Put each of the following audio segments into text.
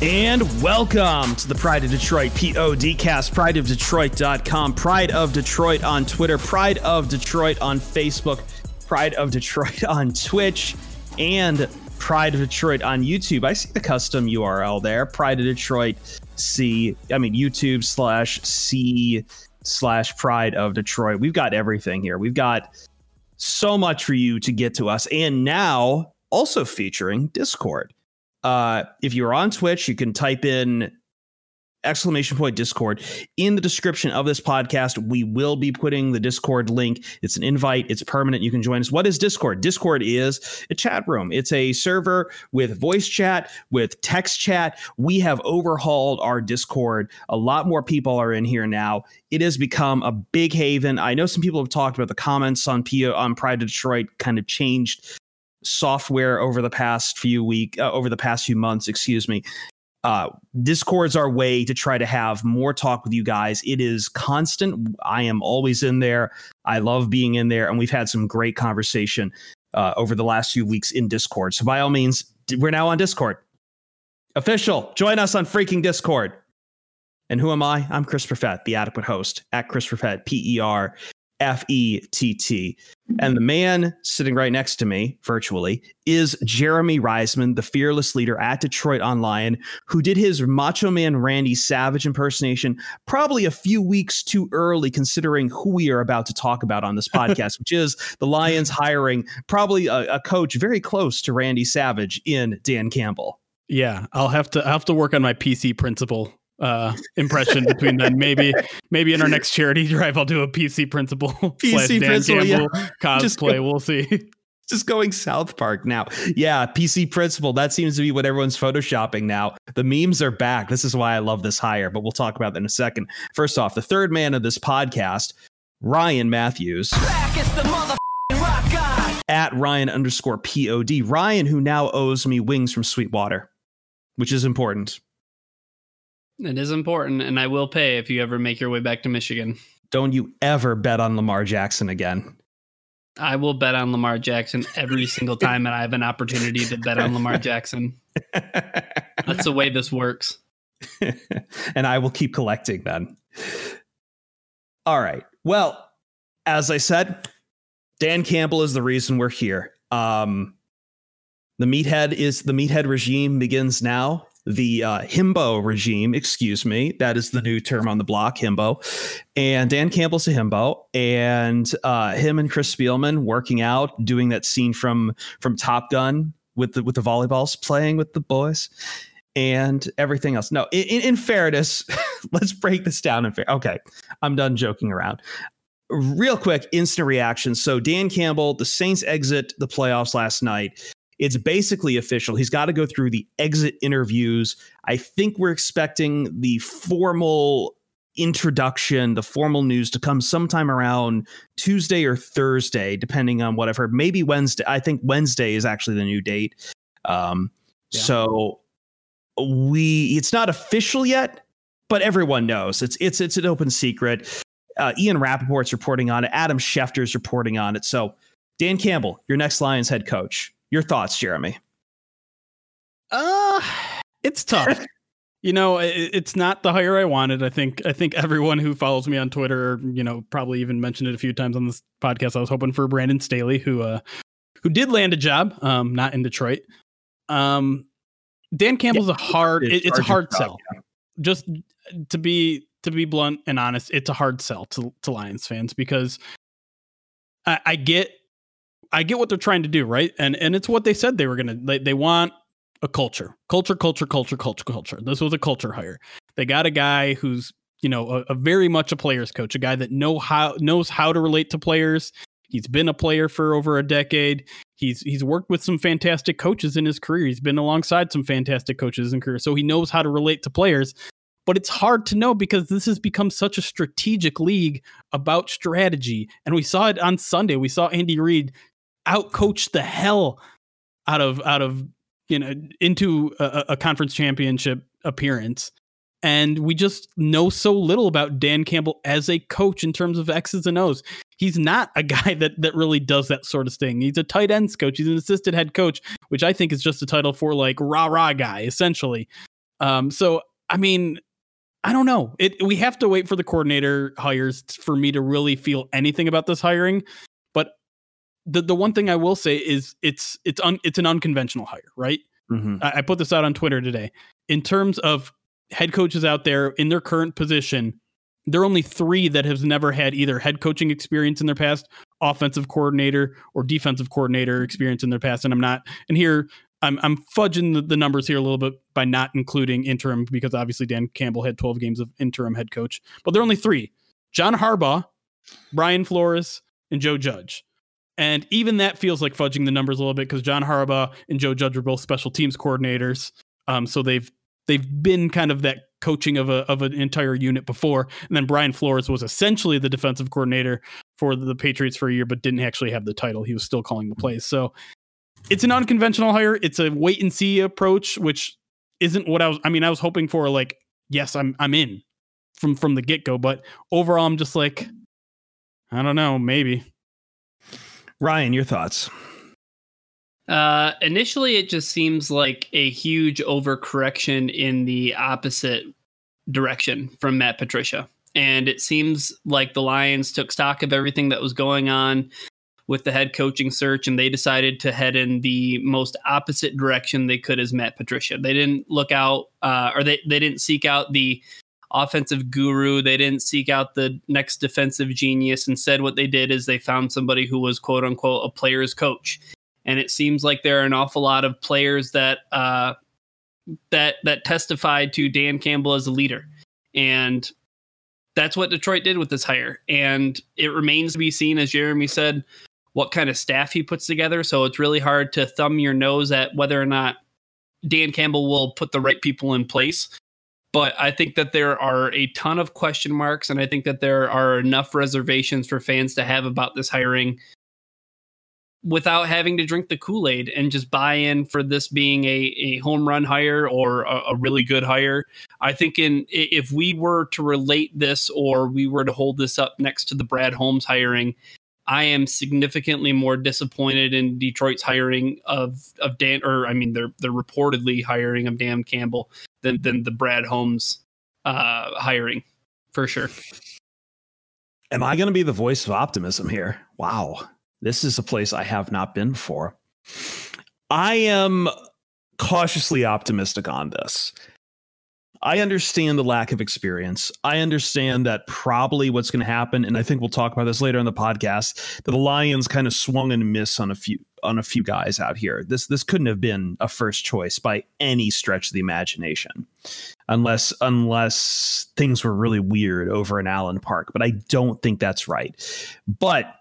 And welcome to the Pride of Detroit PODcast, prideofdetroit.com, Pride of Detroit on Twitter, Pride of Detroit on Facebook, Pride of Detroit on Twitch, and Pride of Detroit on YouTube. I see the custom URL there, Pride of Detroit C, I mean, YouTube slash C slash Pride of Detroit. We've got everything here. We've got so much for you to get to us. And now also featuring Discord. Uh, if you're on Twitch, you can type in exclamation point discord. In the description of this podcast we will be putting the discord link. It's an invite. It's permanent. You can join us. What is discord? Discord is a chat room. It's a server with voice chat with text chat. We have overhauled our discord. A lot more people are in here now. It has become a big haven. I know some people have talked about the comments on P- on pride of detroit kind of changed software over the past few week uh, over the past few months excuse me uh, discord's our way to try to have more talk with you guys. It is constant. I am always in there. I love being in there and we've had some great conversation uh, over the last few weeks in discord. So by all means we're now on discord. Official join us on freaking discord. And who am i? I'm chris Perfett, the adequate host at chris Perfett, p-e-r F E T T. And mm-hmm. the man sitting right next to me virtually is Jeremy Reisman, the fearless leader at Detroit Online, who did his Macho Man Randy Savage impersonation probably a few weeks too early, considering who we are about to talk about on this podcast, which is the Lions hiring probably a, a coach very close to Randy Savage in Dan Campbell. Yeah, I'll have to I'll have to work on my PC principal uh impression between them. Maybe maybe in our next charity drive I'll do a PC principal PC principal yeah. cosplay. Go, we'll see. Just going South Park now. Yeah, PC principal. That seems to be what everyone's photoshopping now. The memes are back. This is why I love this hire, but we'll talk about that in a second. First off, the third man of this podcast, Ryan Matthews. At Ryan underscore POD. Ryan, who now owes me wings from Sweetwater, which is important. It is important, and I will pay if you ever make your way back to Michigan. Don't you ever bet on Lamar Jackson again. I will bet on Lamar Jackson every single time and I have an opportunity to bet on Lamar Jackson. That's the way this works. and I will keep collecting then. All right. Well, as I said, Dan Campbell is the reason we're here. Um, the meathead is the meathead regime begins now the uh, himbo regime, excuse me. That is the new term on the block, himbo. And Dan Campbell's a himbo, and uh, him and Chris Spielman working out, doing that scene from from Top Gun with the with the volleyballs, playing with the boys, and everything else. No, in, in fairness, let's break this down. In fair, okay, I'm done joking around real quick instant reaction so dan campbell the saints exit the playoffs last night it's basically official. He's got to go through the exit interviews. I think we're expecting the formal introduction, the formal news to come sometime around Tuesday or Thursday, depending on what I've heard. Maybe Wednesday. I think Wednesday is actually the new date. Um, yeah. So we it's not official yet, but everyone knows it's it's it's an open secret. Uh, Ian Rapoport's reporting on it. Adam Schefter's reporting on it. So Dan Campbell, your next Lions head coach. Your thoughts, Jeremy? Uh, it's tough. you know, it, it's not the hire I wanted. I think I think everyone who follows me on Twitter, you know, probably even mentioned it a few times on this podcast. I was hoping for Brandon Staley, who uh who did land a job, um, not in Detroit. Um, Dan Campbell's yeah, a hard. It, it's a hard sell. Yeah. just to be to be blunt and honest, it's a hard sell to to Lions fans because I, I get I get what they're trying to do, right? And and it's what they said they were gonna. They they want a culture, culture, culture, culture, culture, culture. This was a culture hire. They got a guy who's you know a, a very much a players coach, a guy that know how knows how to relate to players. He's been a player for over a decade. He's he's worked with some fantastic coaches in his career. He's been alongside some fantastic coaches in career, so he knows how to relate to players. But it's hard to know because this has become such a strategic league about strategy. And we saw it on Sunday. We saw Andy Reid outcoach the hell out of out of you know into a, a conference championship appearance and we just know so little about Dan Campbell as a coach in terms of X's and O's. He's not a guy that that really does that sort of thing. He's a tight ends coach. He's an assistant head coach, which I think is just a title for like rah rah guy, essentially. Um, so I mean, I don't know. It we have to wait for the coordinator hires for me to really feel anything about this hiring. The the one thing I will say is it's it's un, it's an unconventional hire, right? Mm-hmm. I, I put this out on Twitter today. In terms of head coaches out there in their current position, there are only three that have never had either head coaching experience in their past, offensive coordinator, or defensive coordinator experience in their past. And I'm not, and here I'm I'm fudging the, the, numbers here a little bit by not including interim because obviously Dan Campbell had 12 games of interim head coach, but there are only three: John Harbaugh, Brian Flores, and Joe Judge. And even that feels like fudging the numbers a little bit because John Harbaugh and Joe Judge are both special teams coordinators. Um, so they've they've been kind of that coaching of a of an entire unit before. And then Brian Flores was essentially the defensive coordinator for the Patriots for a year, but didn't actually have the title. He was still calling the plays. So it's an unconventional hire. It's a wait and see approach, which isn't what I was. I mean, I was hoping for like, yes, I'm I'm in from from the get go, but overall, I'm just like, I don't know, maybe. Ryan, your thoughts? Uh, initially, it just seems like a huge overcorrection in the opposite direction from Matt Patricia. And it seems like the Lions took stock of everything that was going on with the head coaching search and they decided to head in the most opposite direction they could as Matt Patricia. They didn't look out uh, or they, they didn't seek out the offensive guru. They didn't seek out the next defensive genius. Instead, what they did is they found somebody who was quote unquote a player's coach and it seems like there are an awful lot of players that uh, that that testified to Dan Campbell as a leader, and that's what Detroit did with this hire. And it remains to be seen, as Jeremy said, what kind of staff he puts together. So it's really hard to thumb your nose at whether or not Dan Campbell will put the right people in place. But I think that there are a ton of question marks, and I think that there are enough reservations for fans to have about this hiring without having to drink the Kool Aid and just buy in for this being a, a home run hire or a, a, really good hire. I think in if we were to relate this or we were to hold this up next to the Brad Holmes hiring, I am significantly more disappointed in Detroit's hiring of of Dan or I mean they're they're reportedly hiring of Dan Campbell than than the Brad Holmes uh, hiring for sure. Am I going to be the voice of optimism here? Wow. This is a place I have not been before. I am cautiously optimistic on this. I understand the lack of experience. I understand that probably what's going to happen, and I think we'll talk about this later in the podcast. That the Lions kind of swung and missed on a few on a few guys out here. This this couldn't have been a first choice by any stretch of the imagination, unless unless things were really weird over in Allen Park. But I don't think that's right. But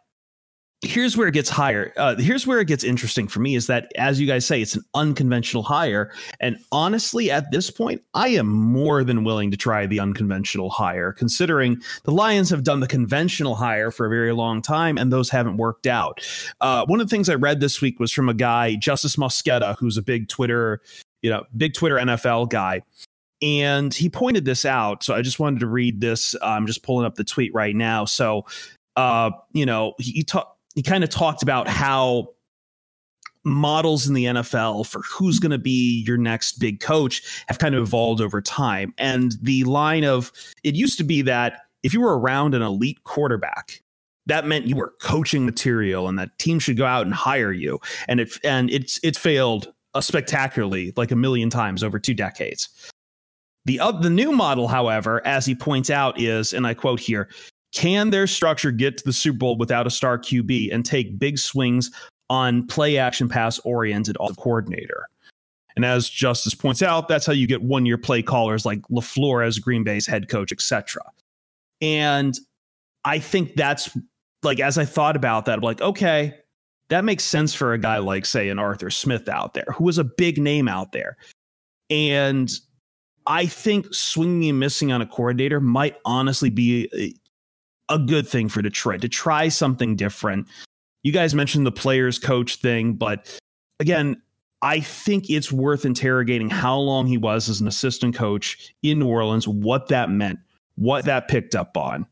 here's where it gets higher. Uh, here's where it gets interesting for me is that, as you guys say, it's an unconventional hire. And honestly, at this point, I am more than willing to try the unconventional hire, considering the Lions have done the conventional hire for a very long time, and those haven't worked out. Uh, one of the things I read this week was from a guy, Justis Mosqueda, who's a big Twitter, you know, big Twitter NFL guy. And he pointed this out. So I just wanted to read this. I'm just pulling up the tweet right now. So, uh, you know, he, he talked he kind of talked about how models in the NFL for who's going to be your next big coach have kind of evolved over time. And the line of it used to be that if you were around an elite quarterback, that meant you were coaching material and that team should go out and hire you. And it and it's it failed spectacularly like a million times over two decades. The, uh, the new model, however, as he points out, is, and I quote here, can their structure get to the Super Bowl without a star QB and take big swings on play action pass oriented coordinator? And as Justis points out, that's how you get one year play callers like LaFleur as Green Bay's head coach, etc. And I think that's like, as I thought about that, I'm like, okay, that makes sense for a guy like, say, an Arthur Smith out there, who was a big name out there. And I think swinging and missing on a coordinator might honestly be uh, a good thing for Detroit to try something different. You guys mentioned the players coach thing, but again, I think it's worth interrogating how long he was as an assistant coach in New Orleans, what that meant, what that picked up on.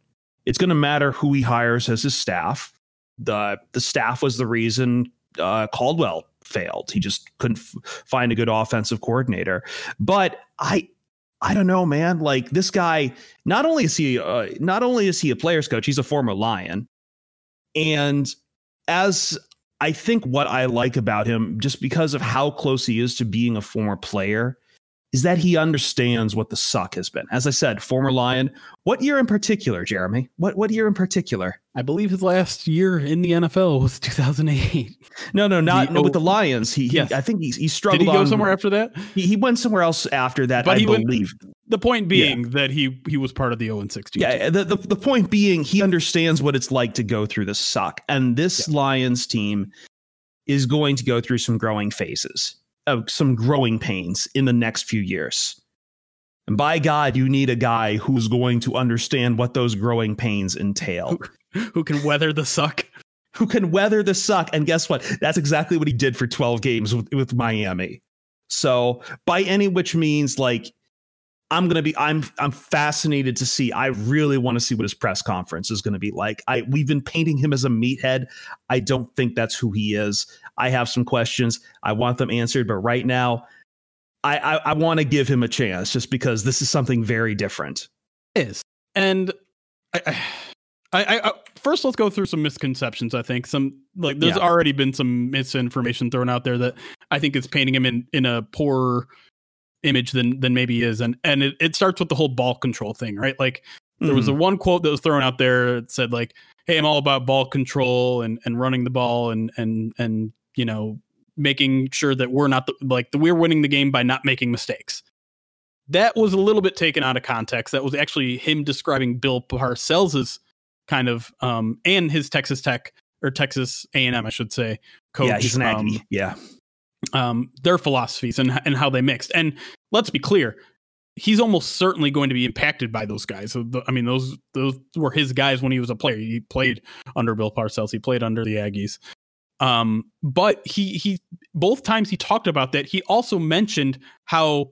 It's going to matter who he hires as his staff. The the staff was the reason uh, Caldwell failed. He just couldn't f- find a good offensive coordinator. But I I don't know, man. Like this guy, not only is he uh, not only is he a players coach, he's a former Lion, and as I think what I like about him, just because of how close he is to being a former player, is that he understands what the suck has been. As I said, former Lion. What year in particular, Jeremy? What what year in particular? I believe his last year in the NFL was 2008. No, no, not no, with the Lions. He, yes. He, I think he, he struggled. Did he go on, somewhere after that? He, he, went somewhere else after that. But I he believe. Went, the point being yeah. that he he was part of the 0 and 16. Yeah, the, the the point being he understands what it's like to go through the suck, and this yeah. Lions team is going to go through some growing phases, of some growing pains in the next few years. And by God, you need a guy who's going to understand what those growing pains entail. Who, who can weather the suck. Who can weather the suck. And guess what? That's exactly what he did for 12 games with, with Miami. So, by any which means, like, I'm gonna be I'm I'm fascinated to see. I really want to see what his press conference is gonna be like. I we've been painting him as a meathead. I don't think that's who he is. I have some questions. I want them answered, but right now, I I, I want to give him a chance just because this is something very different. It is and I, I I, I, first let's go through some misconceptions. I think some like there's yeah. already been some misinformation thrown out there that I think is painting him in in a poor image than than maybe is and and it, it starts with the whole ball control thing right like there mm-hmm. was a one quote that was thrown out there that said like hey i'm all about ball control and and running the ball and and and you know making sure that we're not the, like the, we're winning the game by not making mistakes that was a little bit taken out of context that was actually him describing bill parcells's kind of um and his texas tech or texas a&m i should say coach yeah, he's an um, yeah um, their philosophies and and how they mixed. And let's be clear, he's almost certainly going to be impacted by those guys. So the, I mean, those those were his guys when he was a player. He played under Bill Parcells. He played under the Aggies. Um, but he he both times he talked about that. He also mentioned how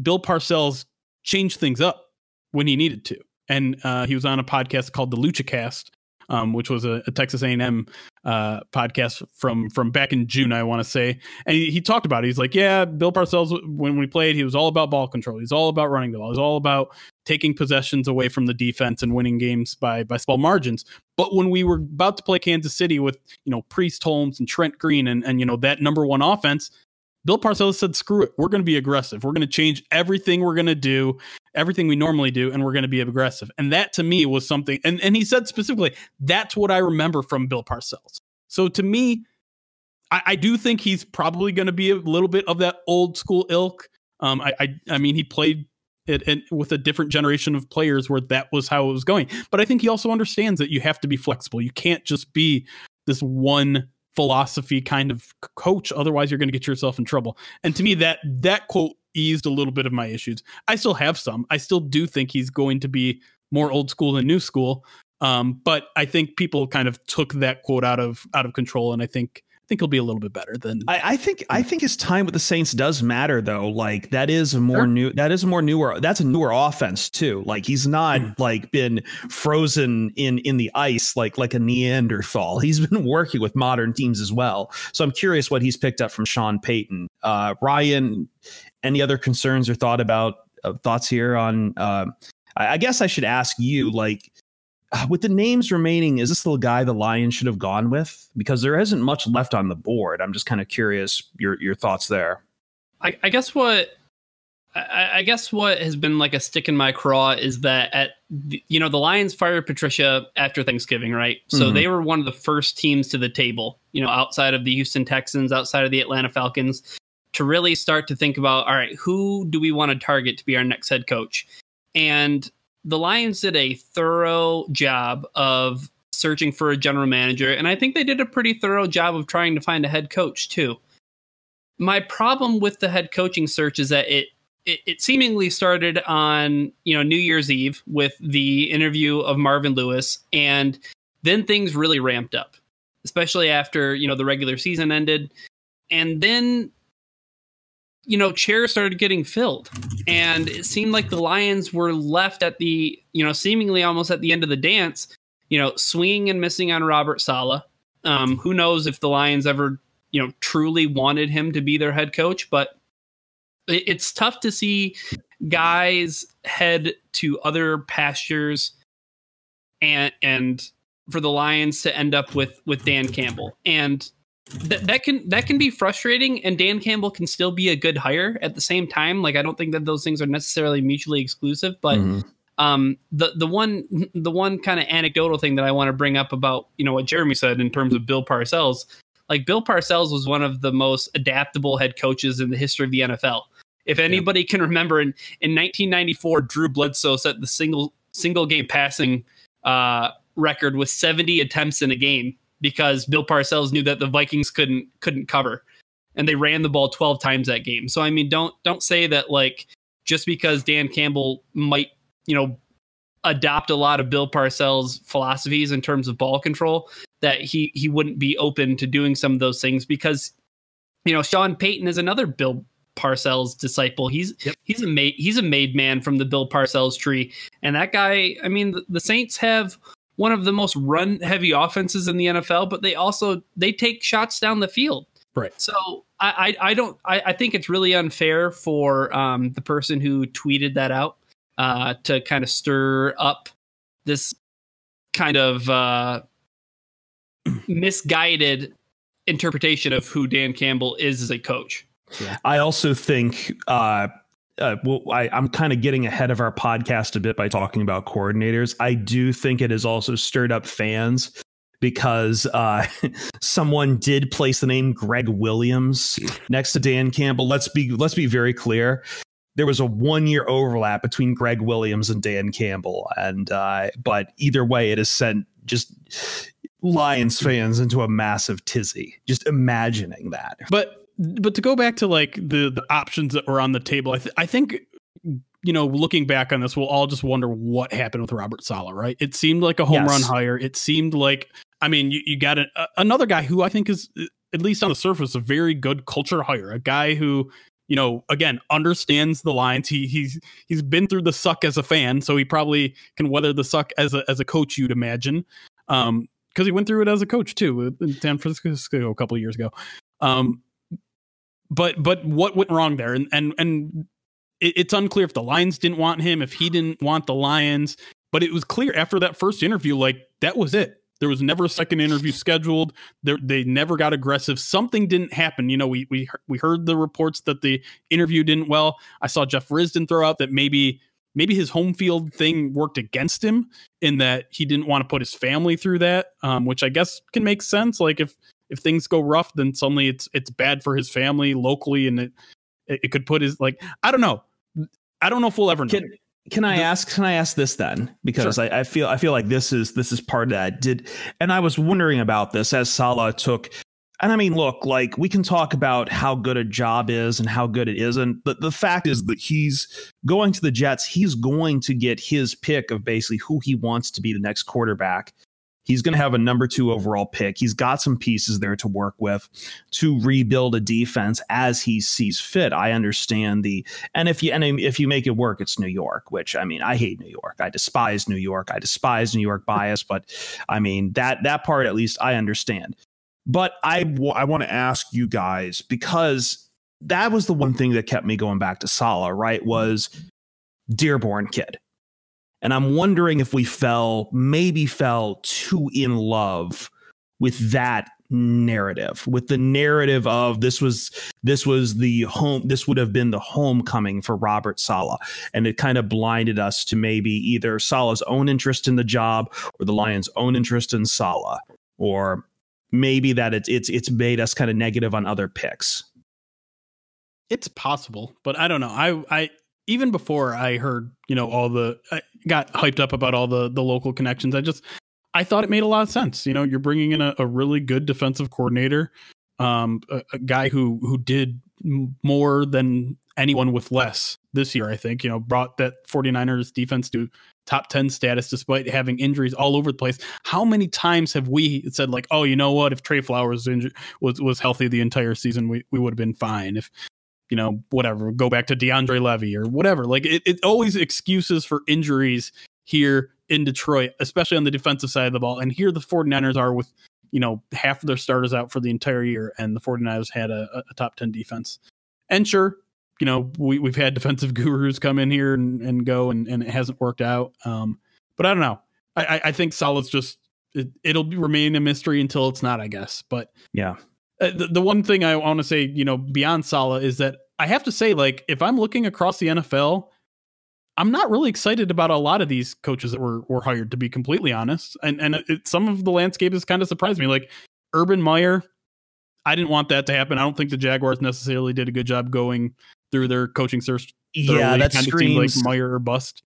Bill Parcells changed things up when he needed to. And uh, he was on a podcast called the LuchaCast, um, which was a, a Texas A&M uh, podcast from from back in June, I want to say, and he, he, talked about it. He's like, yeah, Bill Parcells when we played, he was all about ball control. He's all about running the ball. He's all about taking possessions away from the defense and winning games by by small margins. But when we were about to play Kansas City with you know Priest Holmes and Trent Green and and you know that number one offense, Bill Parcells said, screw it. We're going to be aggressive. We're going to change everything we're going to do, everything we normally do, and we're going to be aggressive. And that to me was something, and, and he said specifically, that's what I remember from Bill Parcells. So to me, I, I do think he's probably going to be a little bit of that old school ilk. Um, I, I, I mean, he played it, it, with a different generation of players where that was how it was going. But I think he also understands that you have to be flexible. You can't just be this one philosophy kind of coach otherwise you're going to get yourself in trouble. And to me that that quote eased a little bit of my issues. I still have some. I still do think he's going to be more old school than new school. Um, but i think people kind of took that quote out of out of control and i think think he'll be a little bit better than I, I, think I think his time with the Saints does matter though. Like that is a more sure. new that is a more newer that's a newer offense too. Like he's not mm. like been frozen in in the ice like like a Neanderthal. He's been working with modern teams as well. So I'm curious what he's picked up from Sean Payton. Uh, Ryan, any other concerns or thought about uh, thoughts here on uh, I, I guess I should ask you like with the names remaining, is this the guy the Lions should have gone with? Because there isn't much left on the board. I'm just kind of curious your your thoughts there. I, I guess what I, I, guess what has been like a stick in my craw is that at the, you know the Lions fired Patricia after Thanksgiving, right? So mm-hmm. they were one of the first teams to the table, you know, outside of the Houston Texans, outside of the Atlanta Falcons, to really start to think about, all right, who do we want to target to be our next head coach? And the Lions did a thorough job of searching for a general manager, and I think they did a pretty thorough job of trying to find a head coach too. My problem with the head coaching search is that it it, it, seemingly started on you know New Year's Eve with the interview of Marvin Lewis, and then things really ramped up, especially after you know the regular season ended, and then you know chairs started getting filled, and it seemed like the Lions were left at the you know seemingly almost at the end of the dance, you know swinging and missing on Robert Saleh. Um, who knows if the Lions ever you know truly wanted him to be their head coach, but it's tough to see guys head to other pastures and and for the Lions to end up with with Dan Campbell. And that that can that can be frustrating and Dan Campbell can still be a good hire at the same time. Like I don't think that those things are necessarily mutually exclusive, but mm-hmm. um the the one the one kind of anecdotal thing that I want to bring up about, you know, what Jeremy said in terms of Bill Parcells, like Bill Parcells was one of the most adaptable head coaches in the history of the NFL. If anybody can remember, in, in 1994, Drew Bledsoe set the single single game passing uh, record with 70 attempts in a game because Bill Parcells knew that the Vikings couldn't couldn't cover, and they ran the ball 12 times that game. So I mean, don't don't say that like just because Dan Campbell might you know adopt a lot of Bill Parcells' philosophies in terms of ball control that he he wouldn't be open to doing some of those things because you know Sean Payton is another Bill Parcells disciple. He's yep. he's a made he's a made man from the Bill Parcells tree, and that guy. I mean, the, the Saints have one of the most run heavy offenses in the NFL, but they also they take shots down the field. Right. So I I, I don't I, I think it's really unfair for um, the person who tweeted that out uh, to kind of stir up this kind of uh, misguided interpretation of who Dan Campbell is as a coach. Yeah. I also think uh, uh, well, I, am kind of getting ahead of our podcast a bit by talking about coordinators. I do think it has also stirred up fans because uh, someone did place the name Gregg Williams next to Dan Campbell. Let's be let's be very clear. There was a one year overlap between Gregg Williams and Dan Campbell, and uh, but either way, it has sent just Lions fans into a massive tizzy. Just imagining that. But but to go back to like the the options that were on the table, I, th- I think you know, looking back on this, we'll all just wonder what happened with Robert Saleh, right? It seemed like a home yes. run hire. It seemed like, I mean, you, you got a, another guy who I think is, at least on the surface, a very good culture hire. A guy who, you know, again, understands the Lions. He he's he's been through the suck as a fan, so he probably can weather the suck as a as a coach. You'd imagine, um, because he went through it as a coach too in San Francisco a couple of years ago. Um, but but what went wrong there? And and and it, it's unclear if the Lions didn't want him, if he didn't want the Lions. But it was clear after that first interview, like that was it. There was never a second interview scheduled. There, they never got aggressive. Something didn't happen. You know, we we we heard the reports that the interview didn't well. I saw Jeff Risdon throw out that maybe maybe his home field thing worked against him in that he didn't want to put his family through that, um, which I guess can make sense. Like if if things go rough, then suddenly it's it's bad for his family locally, and it it could put his like I don't know. I don't know if we'll ever know. Can, can I ask? Can I ask this then? Because sure. I, I, feel I feel like this is this is part of that. Did and I was wondering about this as Saleh took. And I mean, look, like we can talk about how good a job is and how good it isn't. But the fact is that he's going to the Jets. He's going to get his pick of basically who he wants to be the next quarterback. He's going to have a number two overall pick. He's got some pieces there to work with to rebuild a defense as he sees fit. I understand the and if you and if you make it work, it's New York, which I mean, I hate New York. I despise New York. I despise New York bias, but I mean that that part at least I understand. But I w- I want to ask you guys because that was the one thing that kept me going back to Saleh. right? Was Dearborn kid and I'm wondering if we fell, maybe fell too in love with that narrative with the narrative of this was this was the home this would have been the homecoming for Robert Saleh and it kind of blinded us to maybe either Saleh's own interest in the job or the Lions own interest in Saleh or maybe that it's it's it's made us kind of negative on other picks. It's possible but I don't know. I I even before I heard you know all the I got hyped up about all the the local connections I just I thought it made a lot of sense. You know, you're bringing in a, a really good defensive coordinator, um, a, a, guy who who did more than anyone with less this year. I think you know brought that 49ers defense to top 10 status despite having injuries all over the place. How many times have we said like, oh, you know what? If Trey Flowers was was, healthy the entire season, we, we would have been fine. If you know, whatever, go back to DeAndre Levy or whatever. Like it, it always excuses for injuries here in Detroit, especially on the defensive side of the ball. And here the 49ers are with, you know, half of their starters out for the entire year, and the 49ers had a, a top 10 defense. And sure, you know, we, we've had defensive gurus come in here and, and go, and, and it hasn't worked out. Um, but I don't know. I, I think Saleh's just, it, will remain a mystery until it's not, I guess. But yeah. Uh, the, the one thing I want to say, you know, beyond Saleh is that I have to say, like, if I'm looking across the NFL, I'm not really excited about a lot of these coaches that were were hired, to be completely honest. And and it, some of the landscape has kind of surprised me. Like Urban Meyer, I didn't want that to happen. I don't think the Jaguars necessarily did a good job going through their coaching search. Yeah, that screams like Meyer or bust.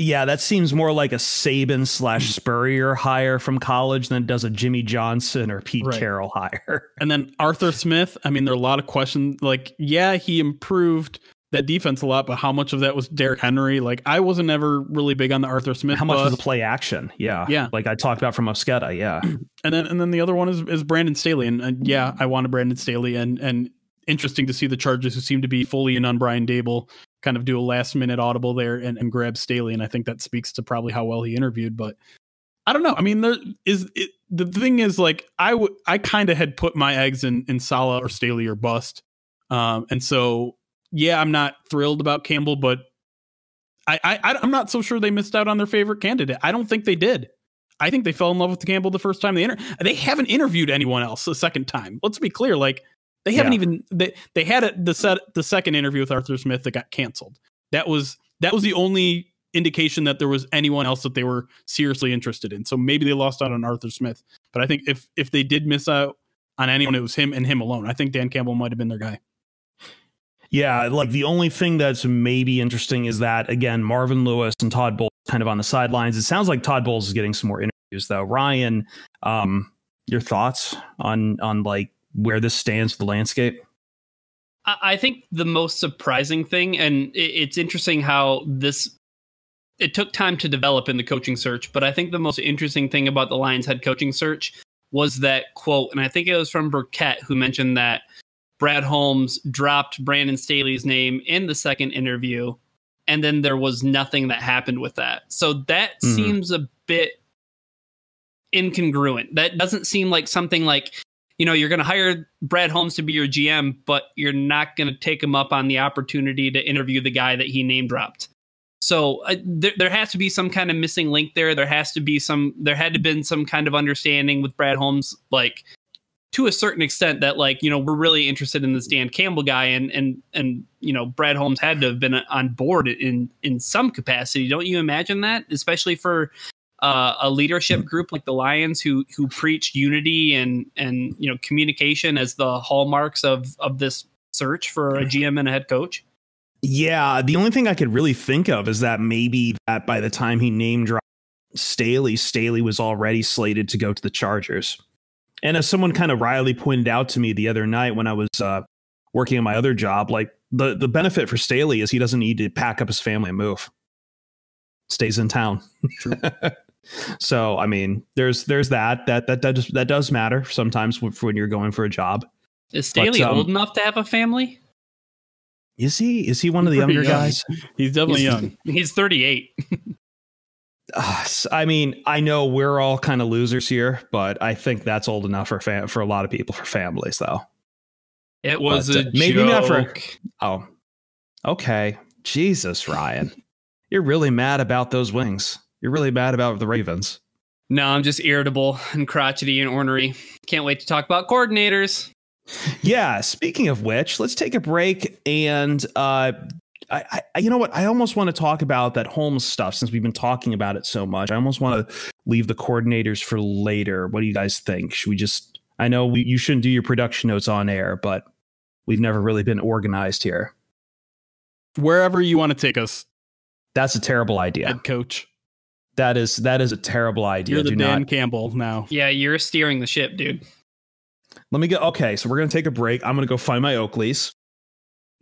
Yeah, that seems more like a Saban slash hmm. Spurrier hire from college than it does a Jimmy Johnson or Pete right. Carroll hire. And then Arthur Smith. I mean, there are a lot of questions. Like, yeah, he improved that defense a lot, but how much of that was Derrick Henry? Like I wasn't ever really big on the Arthur Smith. How much bus. was the play action? Yeah, yeah. Like I talked about from Mosqueda. Yeah, and then and then the other one is is Brandon Staley, and, and yeah, I wanted Brandon Staley, and and interesting to see the Chargers who seem to be fully in on Brian Daboll kind of do a last minute audible there and, and grab Staley, and I think that speaks to probably how well he interviewed, but. I don't know. I mean, there is it, the thing is like I would I kind of had put my eggs in in Saleh or Staley or bust, um, and so yeah, I'm not thrilled about Campbell, but I, I I'm not so sure they missed out on their favorite candidate. I don't think they did. I think they fell in love with Campbell the first time they inter- they haven't interviewed anyone else a second time. Let's be clear, like they haven't yeah. even they they had a, the set the second interview with Arthur Smith that got canceled. That was that was the only indication that there was anyone else that they were seriously interested in. So maybe they lost out on Arthur Smith. But I think if if they did miss out on anyone, it was him and him alone. I think Dan Campbell might have been their guy. Yeah, like the only thing that's maybe interesting is that again, Marvin Lewis and Todd Bowles kind of on the sidelines. It sounds like Todd Bowles is getting some more interviews though. Ryan, um, your thoughts on on like where this stands the landscape? I think the most surprising thing, and it's interesting how this it took time to develop in the coaching search, but I think the most interesting thing about the Lions head coaching search was that quote, and I think it was from Birkett who mentioned that Brad Holmes dropped Brandon Staley's name in the second interview, and then there was nothing that happened with that. So that mm-hmm. seems a bit incongruent. That doesn't seem like something like, you know, you're going to hire Brad Holmes to be your GM, but you're not going to take him up on the opportunity to interview the guy that he name dropped. So uh, there, there has to be some kind of missing link there. There has to be some. There had to been some kind of understanding with Brad Holmes, like to a certain extent that like you know we're really interested in this Dan Campbell guy and and and you know Brad Holmes had to have been on board in in some capacity. Don't you imagine that, especially for uh, a leadership group like the Lions who who preach unity and and you know communication as the hallmarks of of this search for a GM and a head coach? Yeah, the only thing I could really think of is that maybe that by the time he named dropped Staley, Staley was already slated to go to the Chargers. And as someone kind of wryly pointed out to me the other night when I was uh, working on my other job, like the the benefit for Staley is he doesn't need to pack up his family and move. Stays in town. so I mean, there's there's that that that that does, that does matter sometimes when you're going for a job. Is Staley but, um, old enough to have a family? Is he? Is he one of the younger young. guys? He's definitely he's, young. He's 38. Uh, I mean, I know we're all kind of losers here, but I think that's old enough for fam- for a lot of people for families, though. It was but, a uh, maybe joke. not for. Oh, okay. Jesus, Ryan, you're really mad about those wings. You're really mad about the Ravens. No, I'm just irritable and crotchety and ornery. Can't wait to talk about coordinators. Yeah. Speaking of which, let's take a break and uh, I, I, you know what? I almost want to talk about that Holmes stuff since we've been talking about it so much. I almost want to leave the coordinators for later. What do you guys think? Should we just? I know we, you shouldn't do your production notes on air, but we've never really been organized here. Wherever you want to take us, that's a terrible idea. Head coach. That is that is a terrible idea. You're the Do Dan not, Campbell now. Yeah, you're steering the ship, dude. Let me go. Okay, so we're gonna take a break. I'm gonna go find my Oakleys,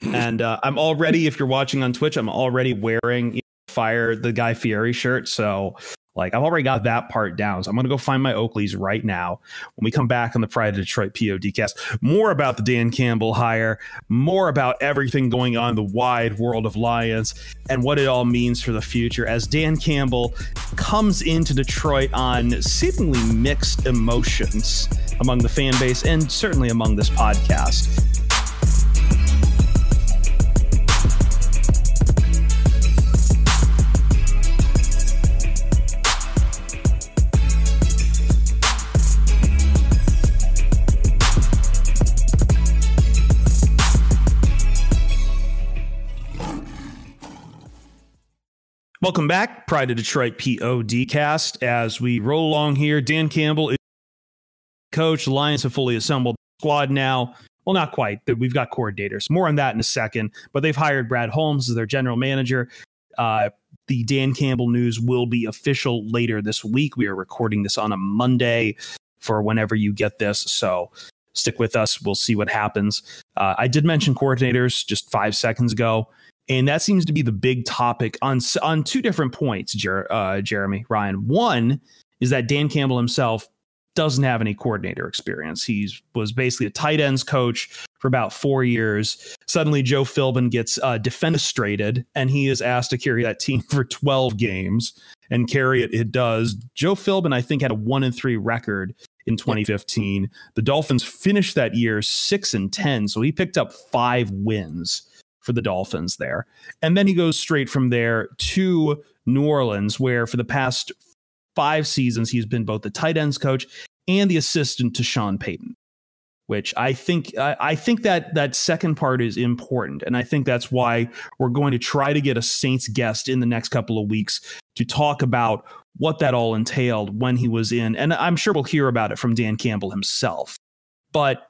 and uh, I'm already. If you're watching on Twitch, I'm already wearing you know, fire the Guy Fieri shirt. So like I've already got that part down. So I'm gonna go find my Oakleys right now. When we come back on the Pride of Detroit PODcast, more about the Dan Campbell hire, more about everything going on in the wide world of Lions, and what it all means for the future as Dan Campbell comes into Detroit on seemingly mixed emotions among the fan base and certainly among this podcast. Welcome back, Pride of Detroit PODcast. As we roll along here, Dan Campbell is coach. Lions have fully assembled squad now. Well, not quite. We've got coordinators. More on that in a second. But they've hired Brad Holmes as their general manager. Uh, the Dan Campbell news will be official later this week. We are recording this on a Monday for whenever you get this. So stick with us. We'll see what happens. Uh, I did mention coordinators just five seconds ago and that seems to be the big topic on on two different points, Jer- uh, Jeremy Ryan. One is that Dan Campbell himself doesn't have any coordinator experience. He was basically a tight ends coach for about four years. Suddenly, Joe Philbin gets uh, defenestrated, and he is asked to carry that team for 12 games and carry it. It does. Joe Philbin, I think, had a one and three record in 2015. The Dolphins finished that year six and 10, so he picked up five wins for the Dolphins there. And then he goes straight from there to New Orleans, where for the past five seasons, he's been both the tight ends coach and the assistant to Sean Payton. Which I think I, I think that that second part is important, and I think that's why we're going to try to get a Saints guest in the next couple of weeks to talk about what that all entailed when he was in, and I'm sure we'll hear about it from Dan Campbell himself. But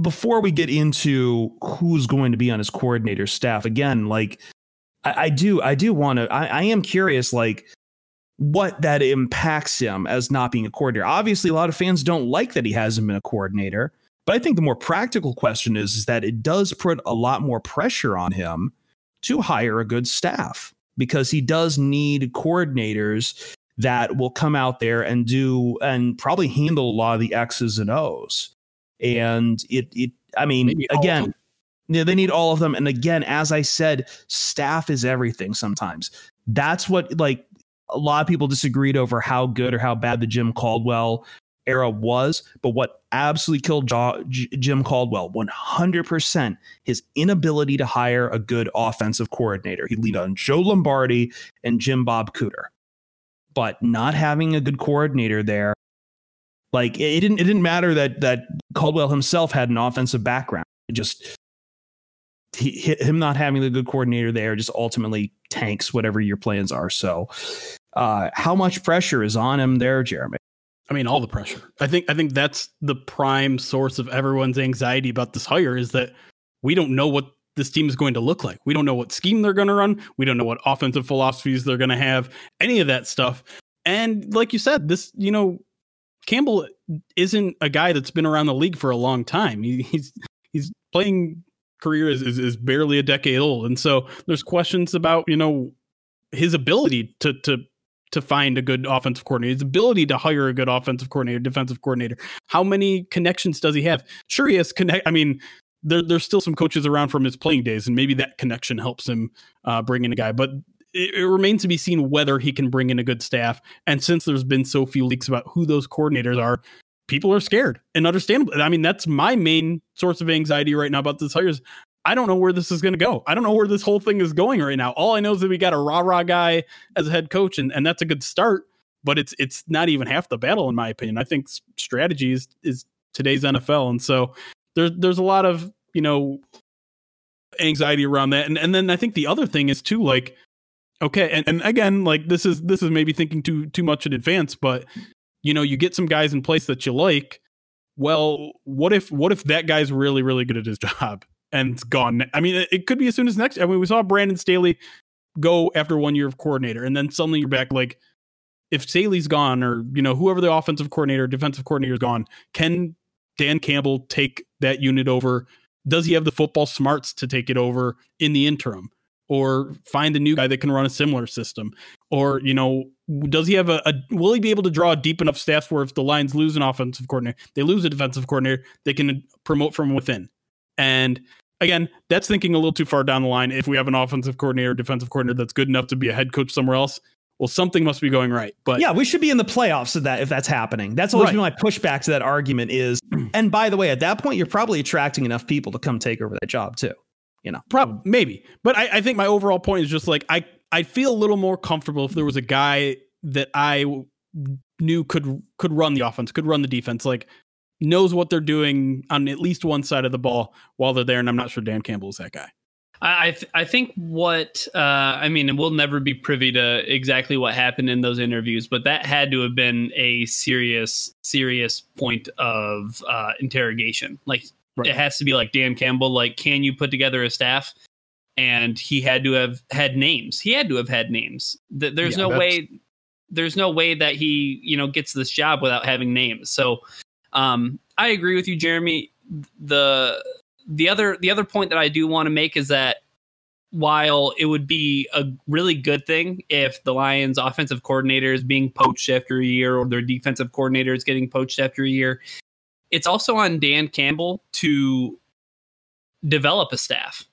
before we get into who's going to be on his coordinator staff again like i, I do i do want to I, I am curious like what that impacts him as not being a coordinator. Obviously a lot of fans don't like that he hasn't been a coordinator but i think the more practical question is, is that it does put a lot more pressure on him to hire a good staff because he does need coordinators that will come out there and do and probably handle a lot of the x's and o's and it it I mean again yeah, they need all of them. And again, as I said, staff is everything sometimes. That's what like a lot of people disagreed over how good or how bad the Jim Caldwell era was, but what absolutely killed Jim Caldwell 100% his inability to hire a good offensive coordinator. He leaned on Joe Lombardi and Jim Bob Cooter. But not having a good coordinator there like it didn't it didn't matter that that Caldwell himself had an offensive background. It just he, him not having a good coordinator there just ultimately tanks whatever your plans are. So, uh, how much pressure is on him there, Jeremy? I mean, all the pressure. I think I think that's the prime source of everyone's anxiety about this hire is that we don't know what this team is going to look like. We don't know what scheme they're going to run. We don't know what offensive philosophies they're going to have. Any of that stuff. And like you said, this you know Campbell isn't a guy that's been around the league for a long time. He, he's he's playing career is, is, is barely a decade old, and so there's questions about you know his ability to to to find a good offensive coordinator, his ability to hire a good offensive coordinator, defensive coordinator. How many connections does he have? Sure, he has connect. I mean, there, there's still some coaches around from his playing days, and maybe that connection helps him uh, bring in a guy. But it, it, remains to be seen whether he can bring in a good staff. And since there's been so few leaks about who those coordinators are, people are scared and understandable. I mean, that's my main source of anxiety right now about this hire is I don't know where this is going to go. I don't know where this whole thing is going right now. All I know is that we got a rah rah guy as a head coach, and, and that's a good start. but it's it's not even half the battle in my opinion. I think strategy is, is today's NFL, and so there's there's a lot of you know anxiety around that, and and then I think the other thing is too like okay, and, and again like this is this is maybe thinking too too much in advance, but you know you get some guys in place that you like. Well, what if what if that guy's really really good at his job and it's gone? I mean, it could be as soon as next. I mean, we saw Brandon Staley go after one year of coordinator, and then suddenly you're back like if Staley's gone or you know whoever the offensive coordinator, defensive coordinator is gone, can Dan Campbell take that unit over? Does he have the football smarts to take it over in the interim? Or find a new guy that can run a similar system? Or, you know, does he have a, a will he be able to draw a deep enough staff where if the Lions lose an offensive coordinator, they lose a defensive coordinator, they can promote from within? And again, that's thinking a little too far down the line. If we have an offensive coordinator, defensive coordinator that's good enough to be a head coach somewhere else, well, something must be going right. But yeah, we should be in the playoffs of that if that's happening. That's always right. been my pushback to that argument is. And by the way, at that point, you're probably attracting enough people to come take over that job too. You know, probably maybe. But I, I think my overall point is just like I I feel a little more comfortable if there was a guy that I knew could could run the offense, could run the defense, like knows what they're doing on at least one side of the ball while they're there. And I'm not sure Dan Campbell is that guy. I th- I think what uh, I mean, we'll never be privy to exactly what happened in those interviews, but that had to have been a serious serious point of uh, interrogation. Like right. it has to be like Dan Campbell. Like, can you put together a staff? And he had to have had names. He had to have had names. There's yeah, no way. There's no way that he you know gets this job without having names. So um, I agree with you, Jeremy. The the other the other point that I do want to make is that while it would be a really good thing if the Lions offensive coordinator is being poached after a year or their defensive coordinator is getting poached after a year, it's also on Dan Campbell to develop a staff.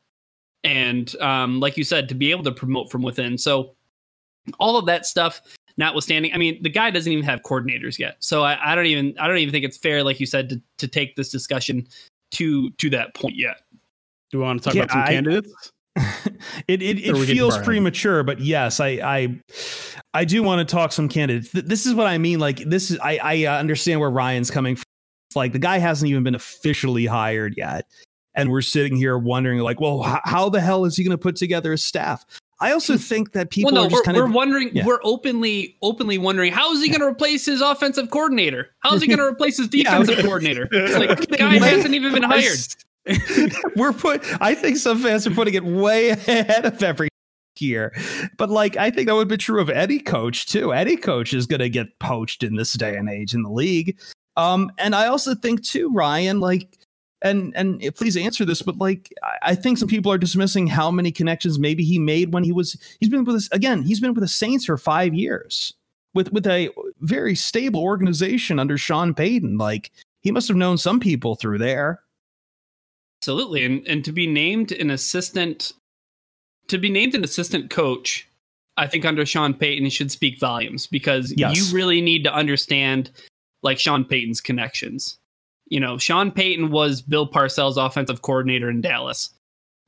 And um, like you said, to be able to promote from within. So all of that stuff notwithstanding, I mean, the guy doesn't even have coordinators yet. So I, I don't even I don't even think it's fair, like you said, to, to take this discussion to to that point yet. Do we want to talk yeah, about some I, candidates? it it, it feels premature, but yes, I I I do want to talk some candidates. This is what I mean. Like this is I I uh, understand where Ryan's coming from. It's like the guy hasn't even been officially hired yet, and we're sitting here wondering like, well, how, how the hell is he going to put together a staff? I also hmm. think that people well, no, we're, kind we're wondering yeah. we're openly openly wondering how is he going to replace his offensive coordinator? How is he going to replace his defensive yeah. coordinator? It's like the guy hasn't even been hired. we're put I think some fans are putting it way ahead of every year. But like I think that would be true of any coach too. Any coach is going to get poached in this day and age in the league. Um and I also think too Ryan like and and please answer this, but like I think some people are dismissing how many connections maybe he made when he was he's been with us again. He's been with the Saints for five years with with a very stable organization under Sean Payton. Like he must have known some people through there. Absolutely, and and to be named an assistant, to be named an assistant coach, I think under Sean Payton should speak volumes because yes. you really need to understand like Sean Payton's connections you know, Sean Payton was Bill Parcells' offensive coordinator in Dallas.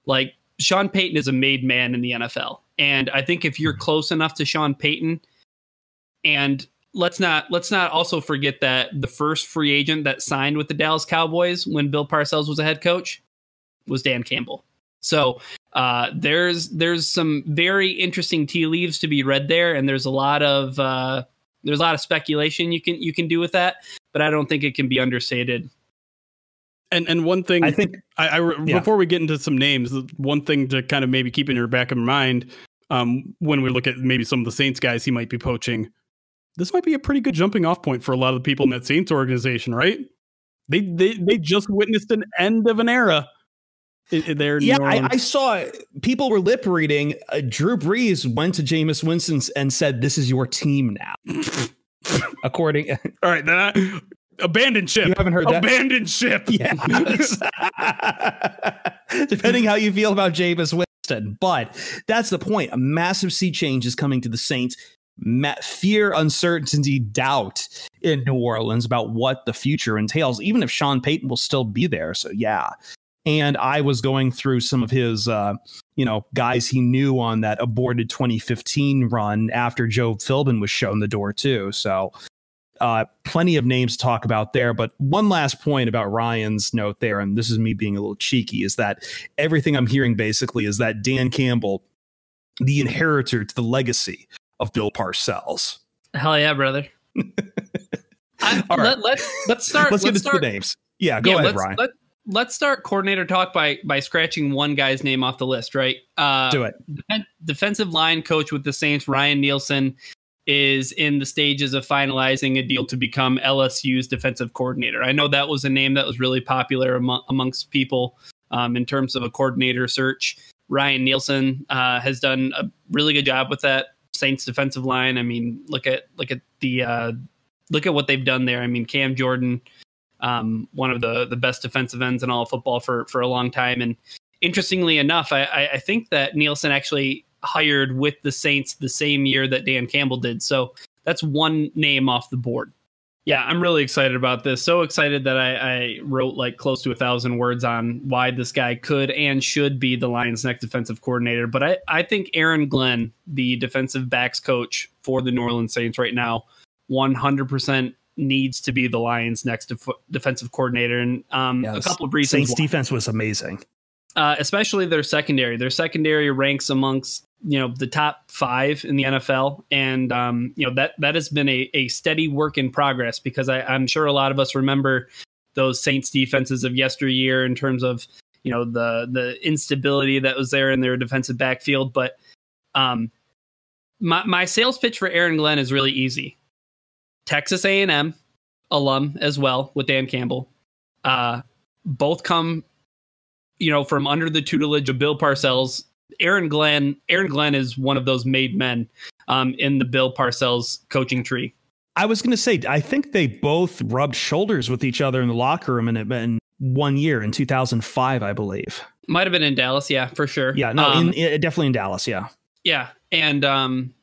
Like, Sean Payton is a made man in the NFL. And I think if you're mm-hmm. close enough to Sean Payton, and let's not let's not also forget that the first free agent that signed with the Dallas Cowboys when Bill Parcells was a head coach was Dan Campbell. So uh, there's there's some very interesting tea leaves to be read there, and there's a lot of uh, there's a lot of speculation you can you can do with that but I don't think it can be understated. And and one thing I think I, I yeah. before we get into some names, one thing to kind of maybe keep in your back of mind um, when we look at maybe some of the Saints guys he might be poaching, this might be a pretty good jumping off point for a lot of the people in that Saints organization, right? They they they just witnessed an end of an era. There, yeah, I, I, saw people were lip reading. Uh, Drew Brees went to Jameis Winston and said, "This is your team now." according. All right, then I, abandoned ship. You haven't heard that? Abandoned ship. Yes. Depending how you feel about Jameis Winston, but that's the point. A massive sea change is coming to the Saints. Ma- fear, uncertainty, doubt in New Orleans about what the future entails, even if Sean Payton will still be there. So yeah. And I was going through some of his uh, you know, guys he knew on that aborted 2015 run after Joe Philbin was shown the door too. So uh, plenty of names to talk about there. But one last point about Ryan's note there, and this is me being a little cheeky, is that everything I'm hearing basically is that Dan Campbell, the inheritor to the legacy of Bill Parcells. Hell yeah, brother. I, All right. Let, us let's start. let's, let's get into start, the names. Yeah, go yeah, ahead, Ryan. Let, let's start coordinator talk by by scratching one guy's name off the list, right? Uh, Do it. defensive line coach with the Saints, Ryan Nielsen, is in the stages of finalizing a deal to become LSU's defensive coordinator. I know that was a name that was really popular among, amongst people um, in terms of a coordinator search. Ryan Nielsen uh, has done a really good job with that Saints defensive line. I mean, look at look at the uh, look at what they've done there. I mean, Cam Jordan um, one of the the best defensive ends in all of football for for a long time. And interestingly enough, I, I think that Nielsen actually hired with the Saints the same year that Dan Campbell did. So that's one name off the board. Yeah, I'm really excited about this. So excited that I, I, wrote like close to a thousand words on why this guy could and should be the Lions' next defensive coordinator. But I, I think Aaron Glenn, the defensive backs coach for the New Orleans Saints right now, 100% needs to be the Lions' next def- defensive coordinator. And um, yes. a couple of reasons. Saints defense was amazing, uh, especially their secondary. Their secondary ranks amongst you know the top five in the NFL, and um, you know that that has been a, a steady work in progress because I, I'm sure a lot of us remember those Saints defenses of yesteryear in terms of you know the the instability that was there in their defensive backfield, but um, my my sales pitch for Aaron Glenn is really easy. Texas A&M alum as well with Dan Campbell. Uh, both come, you know, from under the tutelage of Bill Parcells. Aaron Glenn, Aaron Glenn is one of those made men um, in the Bill Parcells coaching tree. I was going to say, I think they both rubbed shoulders with each other in the locker room in, in one year in 2005, I believe. Might have been in Dallas, yeah, for sure. Yeah, no, um, in, in, definitely in Dallas, yeah. Yeah, and um,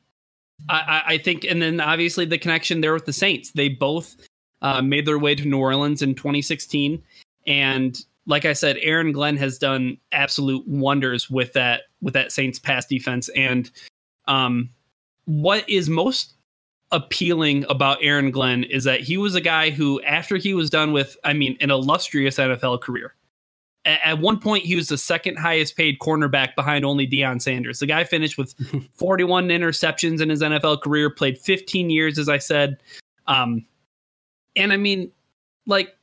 I, I, think, and then obviously the connection there with the Saints. They both uh, made their way to New Orleans in 2016, and like I said, Aaron Glenn has done absolute wonders with that with that Saints pass defense. And um, what is most appealing about Aaron Glenn is that he was a guy who, after he was done with, I mean, an illustrious NFL career, at one point he was the second highest paid cornerback behind only Deion Sanders. The guy finished with 41 interceptions in his NFL career, played 15 years, as I said. Um, and I mean, like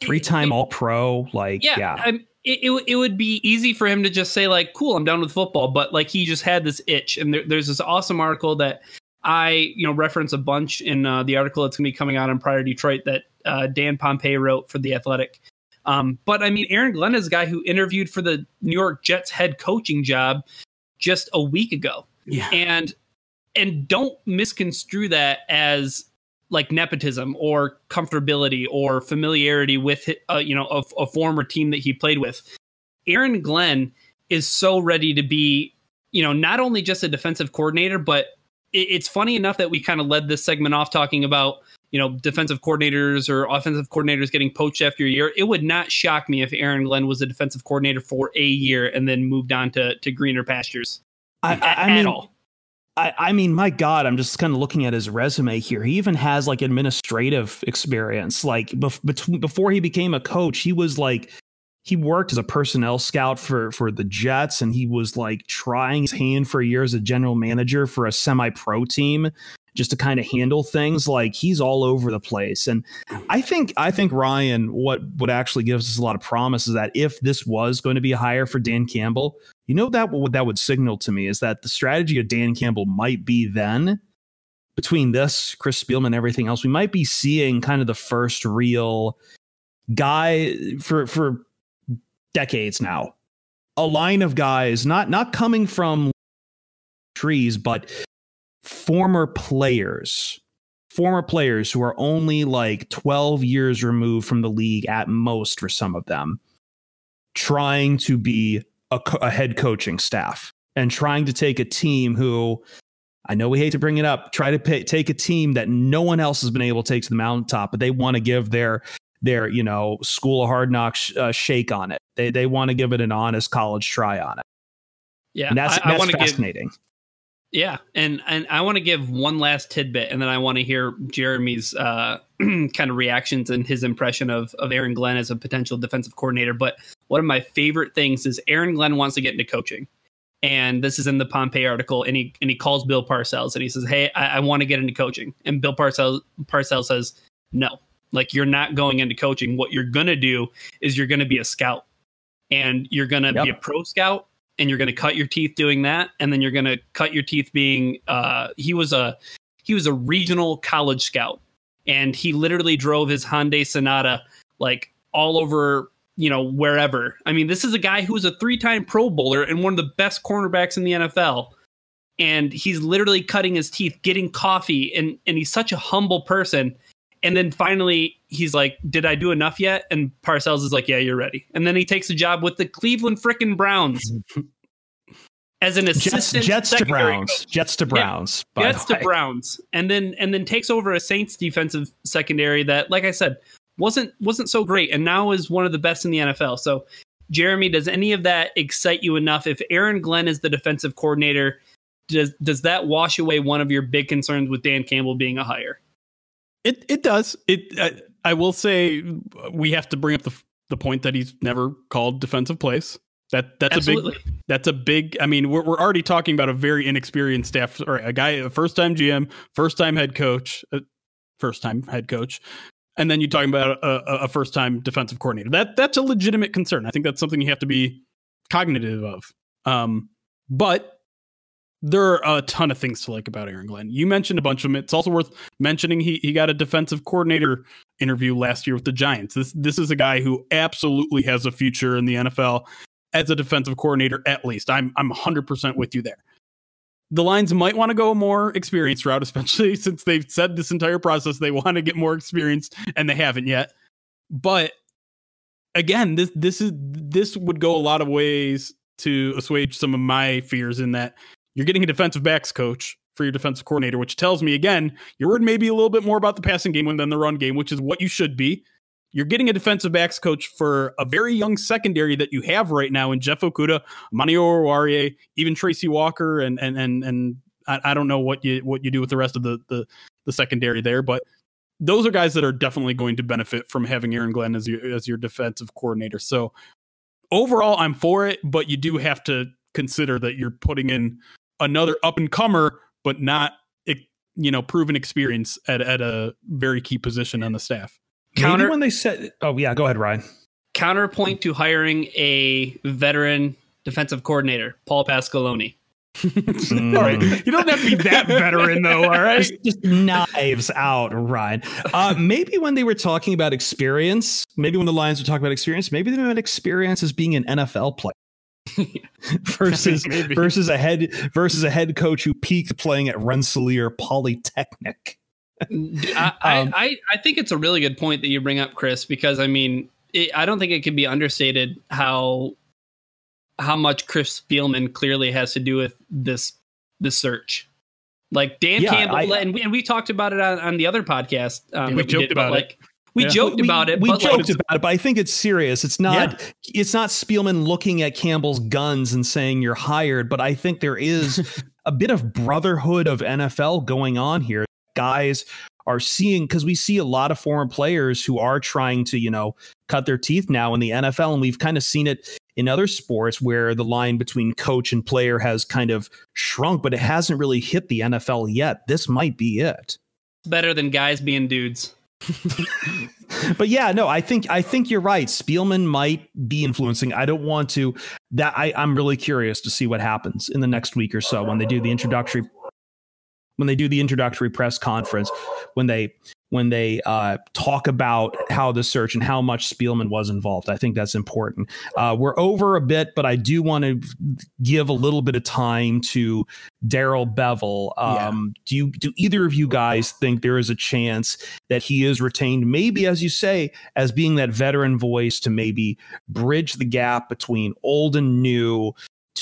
three time All Pro, like yeah, yeah. I, it, it, it would be easy for him to just say like, "Cool, I'm done with football," but like he just had this itch. And there, there's this awesome article that I you know reference a bunch in uh, the article that's going to be coming out on Pride of Detroit that uh, Dan Pompei wrote for the Athletic um, but I mean, Aaron Glenn is a guy who interviewed for the New York Jets head coaching job just a week ago. Yeah. And and don't misconstrue that as like nepotism or comfortability or familiarity with uh, you know a, a former team that he played with. Aaron Glenn is so ready to be, you know, not only just a defensive coordinator, but it, it's funny enough that we kind of led this segment off talking about you know, defensive coordinators or offensive coordinators getting poached after a year. It would not shock me if Aaron Glenn was a defensive coordinator for a year and then moved on to, to greener pastures. I, I, I mean, all. I, I mean, my God, I'm just kind of looking at his resume here. He even has like administrative experience. Like bef- before he became a coach, he was like he worked as a personnel scout for for the Jets, and he was like trying his hand for a year as a general manager for a semi pro team just to kind of handle things like he's all over the place. And i think i think ryan what what actually gives us a lot of promise is that if this was going to be a hire for dan campbell you know that what that would signal to me is that the strategy of dan campbell might be then between this chris spielman everything else we might be seeing kind of the first real guy for for decades now. A line of guys not not coming from trees but former players, former players who are only like 12 years removed from the league at most for some of them, trying to be a, a head coaching staff and trying to take a team who I know we hate to bring it up, try to pay, take a team that no one else has been able to take to the mountaintop, but they want to give their their you know school of hard knocks uh, shake on it. They they want to give it an honest college try on it. Yeah, and that's, I, I that's give- fascinating. Yeah, and and I want to give one last tidbit, and then I want to hear Jeremy's uh, kind of reactions and his impression of of Aaron Glenn as a potential defensive coordinator. But one of my favorite things is Aaron Glenn wants to get into coaching, and this is in the Pompei article, and he and he calls Bill Parcells and he says, "Hey, I, I want to get into coaching," and Bill Parcells Parcells says, "No, like you're not going into coaching. What you're gonna do is you're gonna be a scout, and you're gonna be a pro scout." And you're going to cut your teeth doing that and then you're going to cut your teeth being uh he was a he was a regional college scout. And he literally drove his Hyundai Sonata like all over you know wherever. I mean this is a guy who was a three-time pro bowler and one of the best cornerbacks in the NFL and he's literally cutting his teeth getting coffee and and he's such a humble person and then finally he's like did i do enough yet and parcells is like yeah you're ready and then he takes a job with the cleveland frickin' browns as an assistant Jets to Browns. coach. Jets to Browns. by Jets to. Browns, and then and then takes over a Saints defensive secondary that, like I said, wasn't wasn't so great, and now is one of the best in the NFL. So, Jeremy, does any of that excite you enough? If Aaron Glenn is the defensive coordinator, does does that wash away one of your big concerns with Dan Campbell being a hire? It it does. It I, I will say we have to bring up the the point that he's never called defensive plays. That that's Absolutely. a big that's a big. I mean, we're we're already talking about a very inexperienced staff or a guy, a first time GM, first time head coach, uh, first time head coach, and then you're talking about a, a first time defensive coordinator. That that's a legitimate concern. I think that's something you have to be cognitive of. Um, but there are a ton of things to like about Aaron Glenn. You mentioned a bunch of them. It's also worth mentioning he he got a defensive coordinator interview last year with the Giants. This this is a guy who absolutely has a future in the NFL as a defensive coordinator at least. I'm I'm 100% with you there. The Lions might want to go a more experienced route, especially since they've said this entire process they want to get more experience and they haven't yet. But again, this this is this would go a lot of ways to assuage some of my fears in that you're getting a defensive backs coach for your defensive coordinator, which tells me again, you're worried maybe a little bit more about the passing game than the run game, which is what you should be. You're getting a defensive backs coach for a very young secondary that you have right now in Jeff Okudah, Amani Oruwariye, even Tracy Walker, and and and and I, I don't know what you what you do with the rest of the the, the secondary there, but those are guys that are definitely going to benefit from having Aaron Glenn as your as your defensive coordinator. So overall, I'm for it, but you do have to consider that you're putting in another up and comer, but not you know proven experience at at a very key position on the staff. Counter- Maybe when they said, "Oh yeah, go ahead, Ryan." Counterpoint to hiring a veteran defensive coordinator, Paul Pasqualoni. Mm. All right, you don't have to be that veteran though. All right, just, just knives out, Ryan. Uh, maybe when they were talking about experience, maybe when the Lions were talking about experience, maybe they meant experience as being an NFL player versus versus a head versus a head coach who peaked playing at Rensselaer Polytechnic. I, I, Um, I, I think it's a really good point that you bring up, Chris, because I mean, it, I don't think it can be understated how how much Chris Spielman clearly has to do with this this search. Like Dan Yeah, Campbell, I- and, we, and we talked about it on, on the other podcast. Um, We that joked did, about but, it. Like we Yeah. joked We- about it. We but joked like, about it, but I think it's serious. It's not. It's not Spielman looking at Campbell's guns and saying you're hired. But I think there is a bit of brotherhood of NFL going on here. Guys are seeing because we see a lot of foreign players who are trying to you know cut their teeth now in the NFL, and we've kind of seen it in other sports where the line between coach and player has kind of shrunk, but it hasn't really hit the NFL yet. This might be it. better than guys being dudes. But yeah, no, I think I think you're right. Spielman might be influencing. I don't want to. That I, I'm really curious to see what happens in the next week or so when they do the introductory when they do the introductory press conference when they when they uh, talk about how the search and how much Spielman was involved. I think that's important. Uh, we're over a bit, but I do want to give a little bit of time to Darrell Bevell. Um, Do you do either of you guys think there is a chance that he is retained, maybe as you say, as being that veteran voice to maybe bridge the gap between old and new?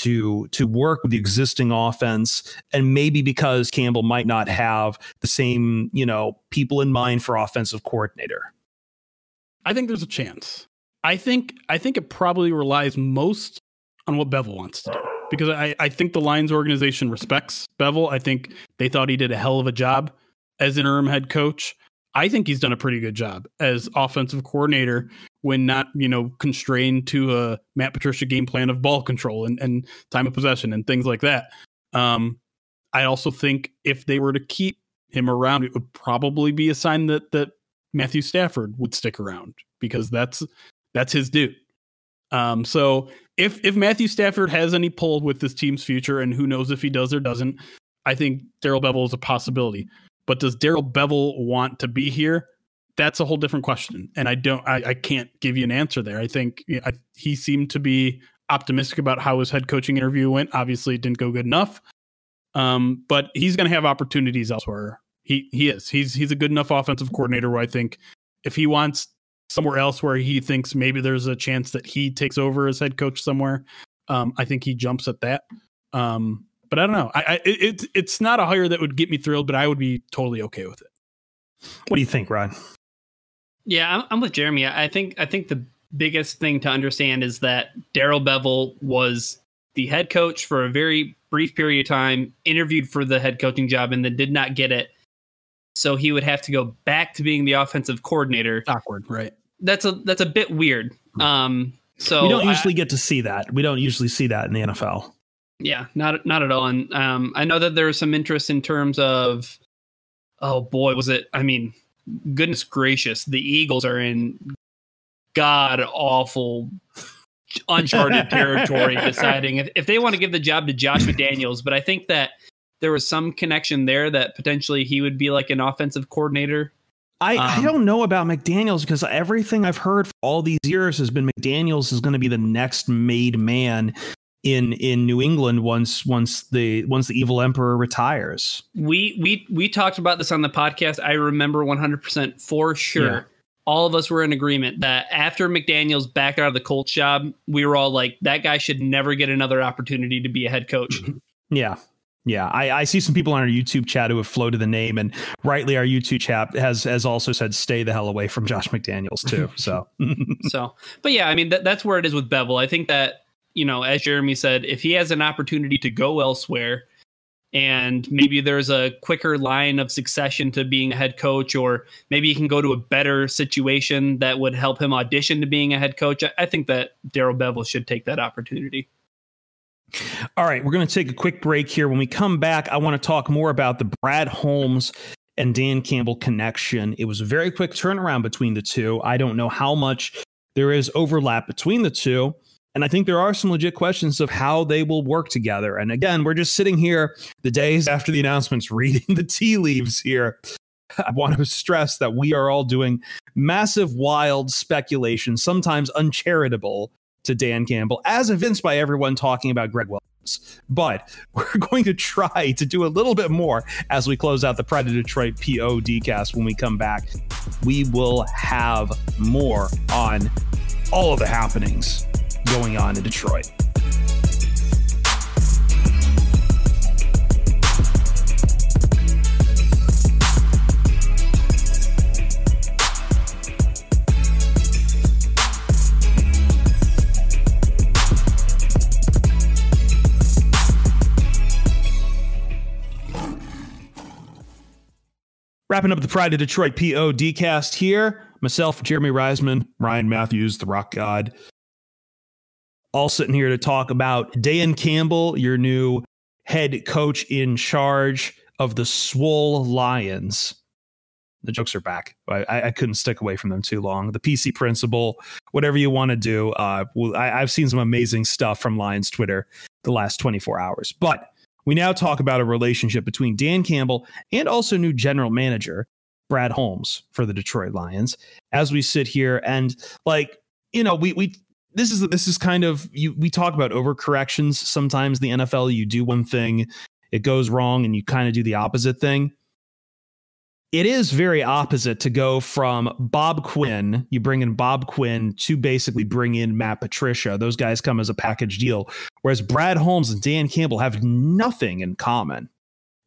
To, to work with the existing offense and maybe because Campbell might not have the same you know people in mind for offensive coordinator. I think there's a chance. I think I think it probably relies most on what Bevell wants to do. because I, I think the Lions organization respects Bevell. I think they thought he did a hell of a job as interim head coach. I think he's done a pretty good job as offensive coordinator when not, you know, constrained to a Matt Patricia game plan of ball control and, and time of possession and things like that. Um, I also think if they were to keep him around, it would probably be a sign that that Matthew Stafford would stick around because that's that's his dude. Um, so if if Matthew Stafford has any pull with this team's future, and who knows if he does or doesn't, I think Darrell Bevell is a possibility. But does Darrell Bevell want to be here? That's a whole different question, and I don't, I, I can't give you an answer there. I think I, he seemed to be optimistic about how his head coaching interview went. Obviously, it didn't go good enough, um, but he's going to have opportunities elsewhere. He he is. He's he's a good enough offensive coordinator where I think if he wants somewhere else where he thinks maybe there's a chance that he takes over as head coach somewhere, um, I think he jumps at that. Um, but I don't know. I, I it, it's not a hire that would get me thrilled, but I would be totally okay with it. What do you think, Rod? Yeah, I'm, I'm with Jeremy. I think I think the biggest thing to understand is that Darrell Bevell was the head coach for a very brief period of time, interviewed for the head coaching job, and then did not get it. So he would have to go back to being the offensive coordinator. Awkward, right? That's a that's a bit weird. Um, so we don't usually I, get to see that. We don't usually see that in the NFL. Yeah, not not at all. And um, I know that there was some interest in terms of, oh boy, was it? I mean, goodness gracious, the Eagles are in god awful uncharted territory deciding if, if they want to give the job to Josh McDaniels. But I think that there was some connection there that potentially he would be like an offensive coordinator. I, um, I don't know about McDaniels because everything I've heard for all these years has been McDaniels is going to be the next made man in in New England once once the once the evil emperor retires. We we we talked about this on the podcast. I remember 100% for sure. Yeah. All of us were in agreement that after McDaniels back out of the Colts job, we were all like that guy should never get another opportunity to be a head coach. Yeah. Yeah, I, I, see some people on our YouTube chat who have floated the name, and rightly, our YouTube chat has has also said stay the hell away from Josh McDaniels too. So, so, but yeah, I mean that, that's where it is with Bevell. I think that you know, as Jeremy said, if he has an opportunity to go elsewhere and maybe there's a quicker line of succession to being a head coach, or maybe he can go to a better situation that would help him audition to being a head coach, I think that Darrell Bevell should take that opportunity. All right, we're going to take a quick break here. When we come back, I want to talk more about the Brad Holmes and Dan Campbell connection. It was a very quick turnaround between the two. I don't know how much there is overlap between the two. And I think there are some legit questions of how they will work together. And again, we're just sitting here the days after the announcements, reading the tea leaves here. I want to stress that we are all doing massive, wild speculation, sometimes uncharitable, to Dan Campbell, as evinced by everyone talking about Gregg Williams. But we're going to try to do a little bit more as we close out the Pride of Detroit POD cast when we come back. We will have more on all of the happenings going on in Detroit. Wrapping up the Pride of Detroit POD cast here. Myself, Jeremy Reisman, Ryan Matthews, the Rock God, all sitting here to talk about Dan Campbell, your new head coach in charge of the Swole Lions. The jokes are back. I, I couldn't stick away from them too long. The PC principal, whatever you want to do. Uh, I, I've seen some amazing stuff from Lions Twitter the last 24 hours. But we now talk about a relationship between Dan Campbell and also new general manager Brad Holmes for the Detroit Lions as we sit here and like you know we we this is this is kind of you we talk about overcorrections sometimes the NFL you do one thing it goes wrong and you kind of do the opposite thing it is very opposite to go from Bob Quinn, you bring in Bob Quinn to basically bring in Matt Patricia. Those guys come as a package deal. Whereas Brad Holmes and Dan Campbell have nothing in common,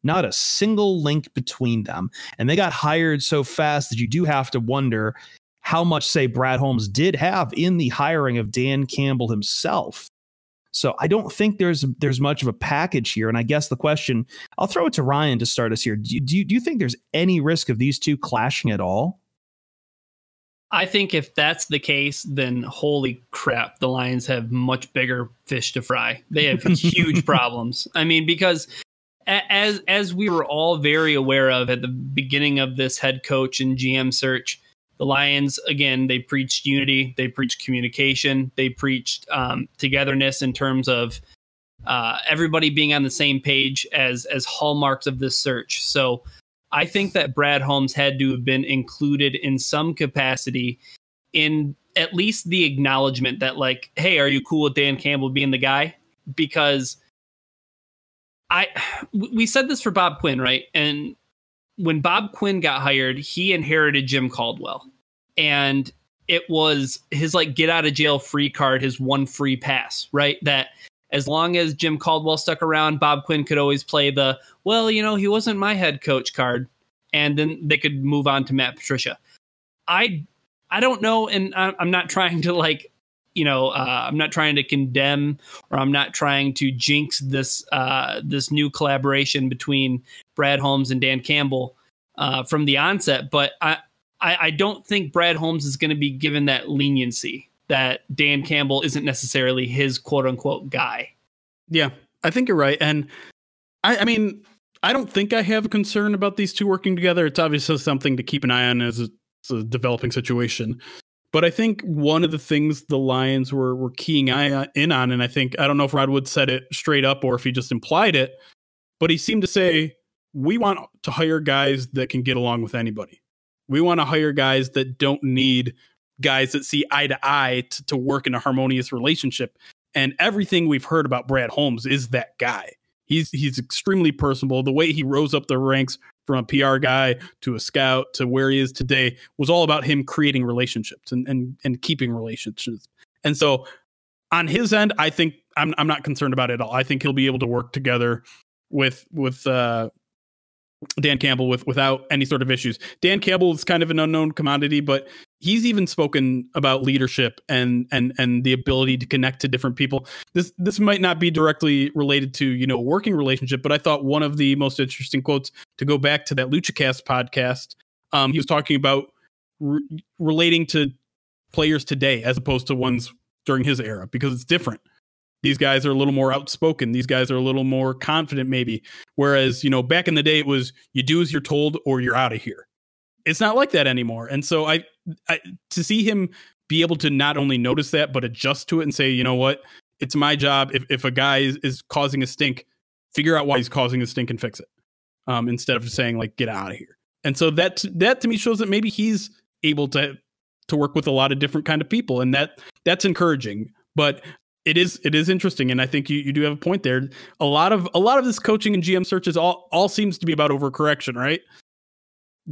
not a single link between them. And they got hired so fast that you do have to wonder how much say Brad Holmes did have in the hiring of Dan Campbell himself. So I don't think there's there's much of a package here. And I guess the question I'll throw it to Ryan to start us here. Do you, do you, do you think there's any risk of these two clashing at all? I think if that's the case, then holy crap, the Lions have much bigger fish to fry. They have huge problems. I mean, because as as we were all very aware of at the beginning of this head coach and GM search, the Lions again they preached unity, they preached communication, they preached um, togetherness in terms of uh, everybody being on the same page as as hallmarks of this search. So I think that Brad Holmes had to have been included in some capacity in at least the acknowledgement that, like, hey, are you cool with Dan Campbell being the guy? Because I we said this for Bob Quinn, right? And when Bob Quinn got hired, he inherited Jim Caldwell. And it was his like get out of jail free card, his one free pass, right? That as long as Jim Caldwell stuck around, Bob Quinn could always play the, well, you know, he wasn't my head coach card. And then they could move on to Matt Patricia. I I don't know, and I'm not trying to like, you know, uh, I'm not trying to condemn or I'm not trying to jinx this uh, this new collaboration between Brad Holmes and Dan Campbell uh, from the onset. But I, I I don't think Brad Holmes is going to be given that leniency that Dan Campbell isn't necessarily his quote unquote guy. Yeah, I think you're right. And I, I mean, I don't think I have a concern about these two working together. It's obviously something to keep an eye on as a, as a developing situation. But I think one of the things the Lions were were keying uh, in on, and I think I don't know if Rod Wood said it straight up or if he just implied it, but he seemed to say we want to hire guys that can get along with anybody. We want to hire guys that don't need guys that see eye to eye to, to work in a harmonious relationship. And everything we've heard about Brad Holmes is that guy. He's he's extremely personable. The way he rose up the ranks from a PR guy to a scout to where he is today was all about him creating relationships and and, and keeping relationships. And so on his end, I think I'm I'm not concerned about it at all. I think he'll be able to work together with with uh, Dan Campbell with without any sort of issues. Dan Campbell is kind of an unknown commodity, but he's even spoken about leadership and and and the ability to connect to different people. This this might not be directly related to you know a working relationship, but I thought one of the most interesting quotes to go back to that LuchaCast podcast. Um, he was talking about re- relating to players today as opposed to ones during his era because it's different these guys are a little more outspoken these guys are a little more confident maybe whereas you know back in the day it was you do as you're told or you're out of here it's not like that anymore. And so I, I to see him be able to not only notice that but adjust to it and say you know what? It's my job. If, if a guy is, is causing a stink figure out why he's causing a stink and fix it. Um, instead of saying like get out of here. And so that that to me shows that maybe he's able to to work with a lot of different kind of people and that that's encouraging. But it is it is interesting and i think you, you do have a point there. A lot of a lot of this coaching and gm searches all all seems to be about overcorrection right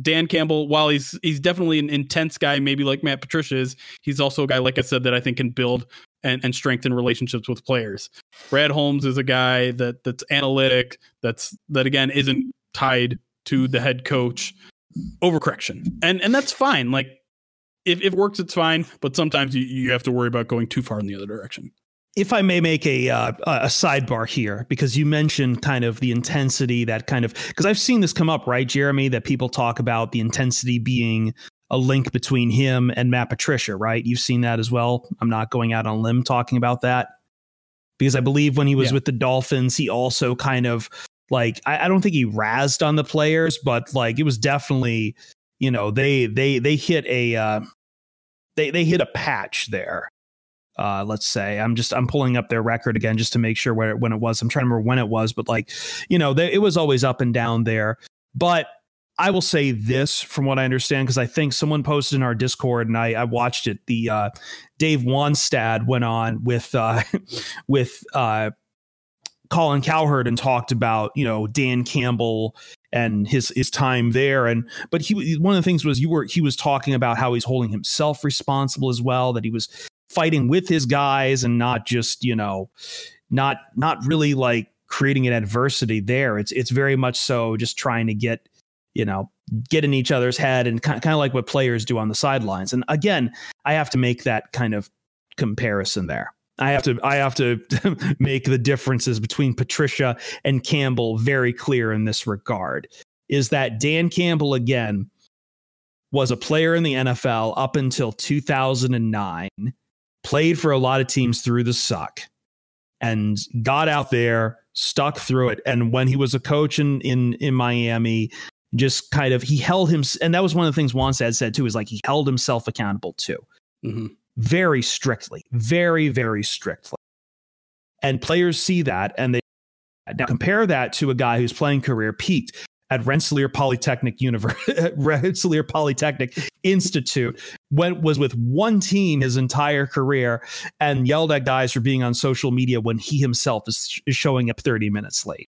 dan campbell while he's he's definitely an intense guy maybe like matt patricia is he's also a guy like i said that i think can build and, and strengthen relationships with players. Brad holmes is a guy that that's analytic that's that again isn't tied to the head coach. Overcorrection and and that's fine. Like if, if it works it's fine but sometimes you, you have to worry about going too far in the other direction if I may make a uh, a sidebar here, because you mentioned kind of the intensity that kind of because I've seen this come up, right, Jeremy? That people talk about the intensity being a link between him and Matt Patricia, right? You've seen that as well. I'm not going out on limb talking about that because I believe when he was yeah. with the Dolphins, he also kind of like I, I don't think he razzed on the players, but like it was definitely you know they they they hit a uh, they they hit a patch there uh, let's say I'm just I'm pulling up their record again just to make sure where when it was. I'm trying to remember when it was, but like you know, they, it was always up and down there. But I will say this from what I understand because I think someone posted in our Discord and I, I watched it. The uh, Dave Wannstedt went on with uh, with uh, Colin Cowherd and talked about you know Dan Campbell and his his time there and but he one of the things was you were he was talking about how he's holding himself responsible as well that he was fighting with his guys and not just you know not not really like creating an adversity there. It's it's very much so just trying to get you know get in each other's head and kind kind of like what players do on the sidelines. And again i have to make that kind of comparison there. I have to I have to make the differences between Patricia and Campbell very clear in this regard. Is that Dan Campbell again was a player in the NFL up until 2009, played for a lot of teams through the suck, and got out there, stuck through it. And when he was a coach in in in Miami, just kind of he held him, and that was one of the things Wannstedt said said too, is like he held himself accountable too. Mm-hmm very strictly, very, very strictly. And players see that and they now compare that to a guy whose playing career peaked at Rensselaer Polytechnic University, Rensselaer Polytechnic Institute, when was with one team his entire career and yelled at guys for being on social media when he himself is, is showing up 30 minutes late.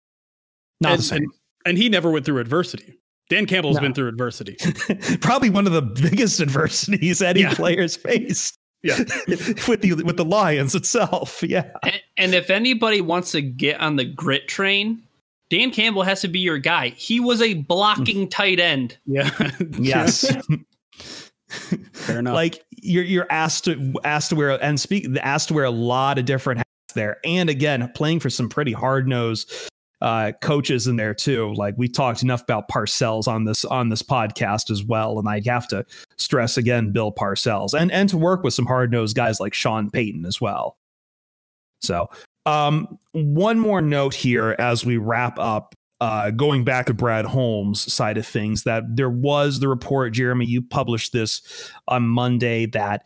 Not and, the same. And, and he never went through adversity. Dan Campbell's no. been through adversity. Probably one of the biggest adversities any yeah. player's faced. Yeah, with the with the Lions itself. Yeah, and, and if anybody wants to get on the grit train, Dan Campbell has to be your guy. He was a blocking tight end. Yeah. yes. Fair enough. Like you're you're asked to asked to wear and speak asked to wear a lot of different hats there. And again, playing for some pretty hard nosed uh, coaches in there too. Like we talked enough about Parcells on this on this podcast as well, and I'd have to stress again Bill Parcells and and to work with some hard nosed guys like Sean Payton as well. So, um, one more note here as we wrap up. Uh, going back to Brad Holmes' side of things, that there was the report, Jeremy, you published this on Monday that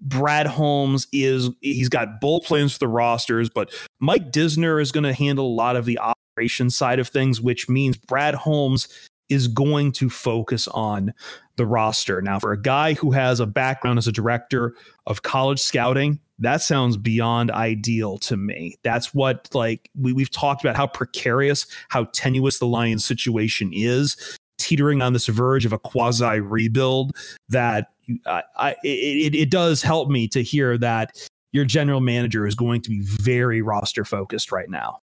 Brad Holmes is he's got bull plans for the rosters, but Mike Disner is going to handle a lot of the operation side of things, which means Brad Holmes is going to focus on the roster. Now, for a guy who has a background as a director of college scouting, that sounds beyond ideal to me. That's what like we, we've talked about how precarious, how tenuous the Lions situation is teetering on this verge of a quasi rebuild that uh, I, I it, it does help me to hear that your general manager is going to be very roster focused right now.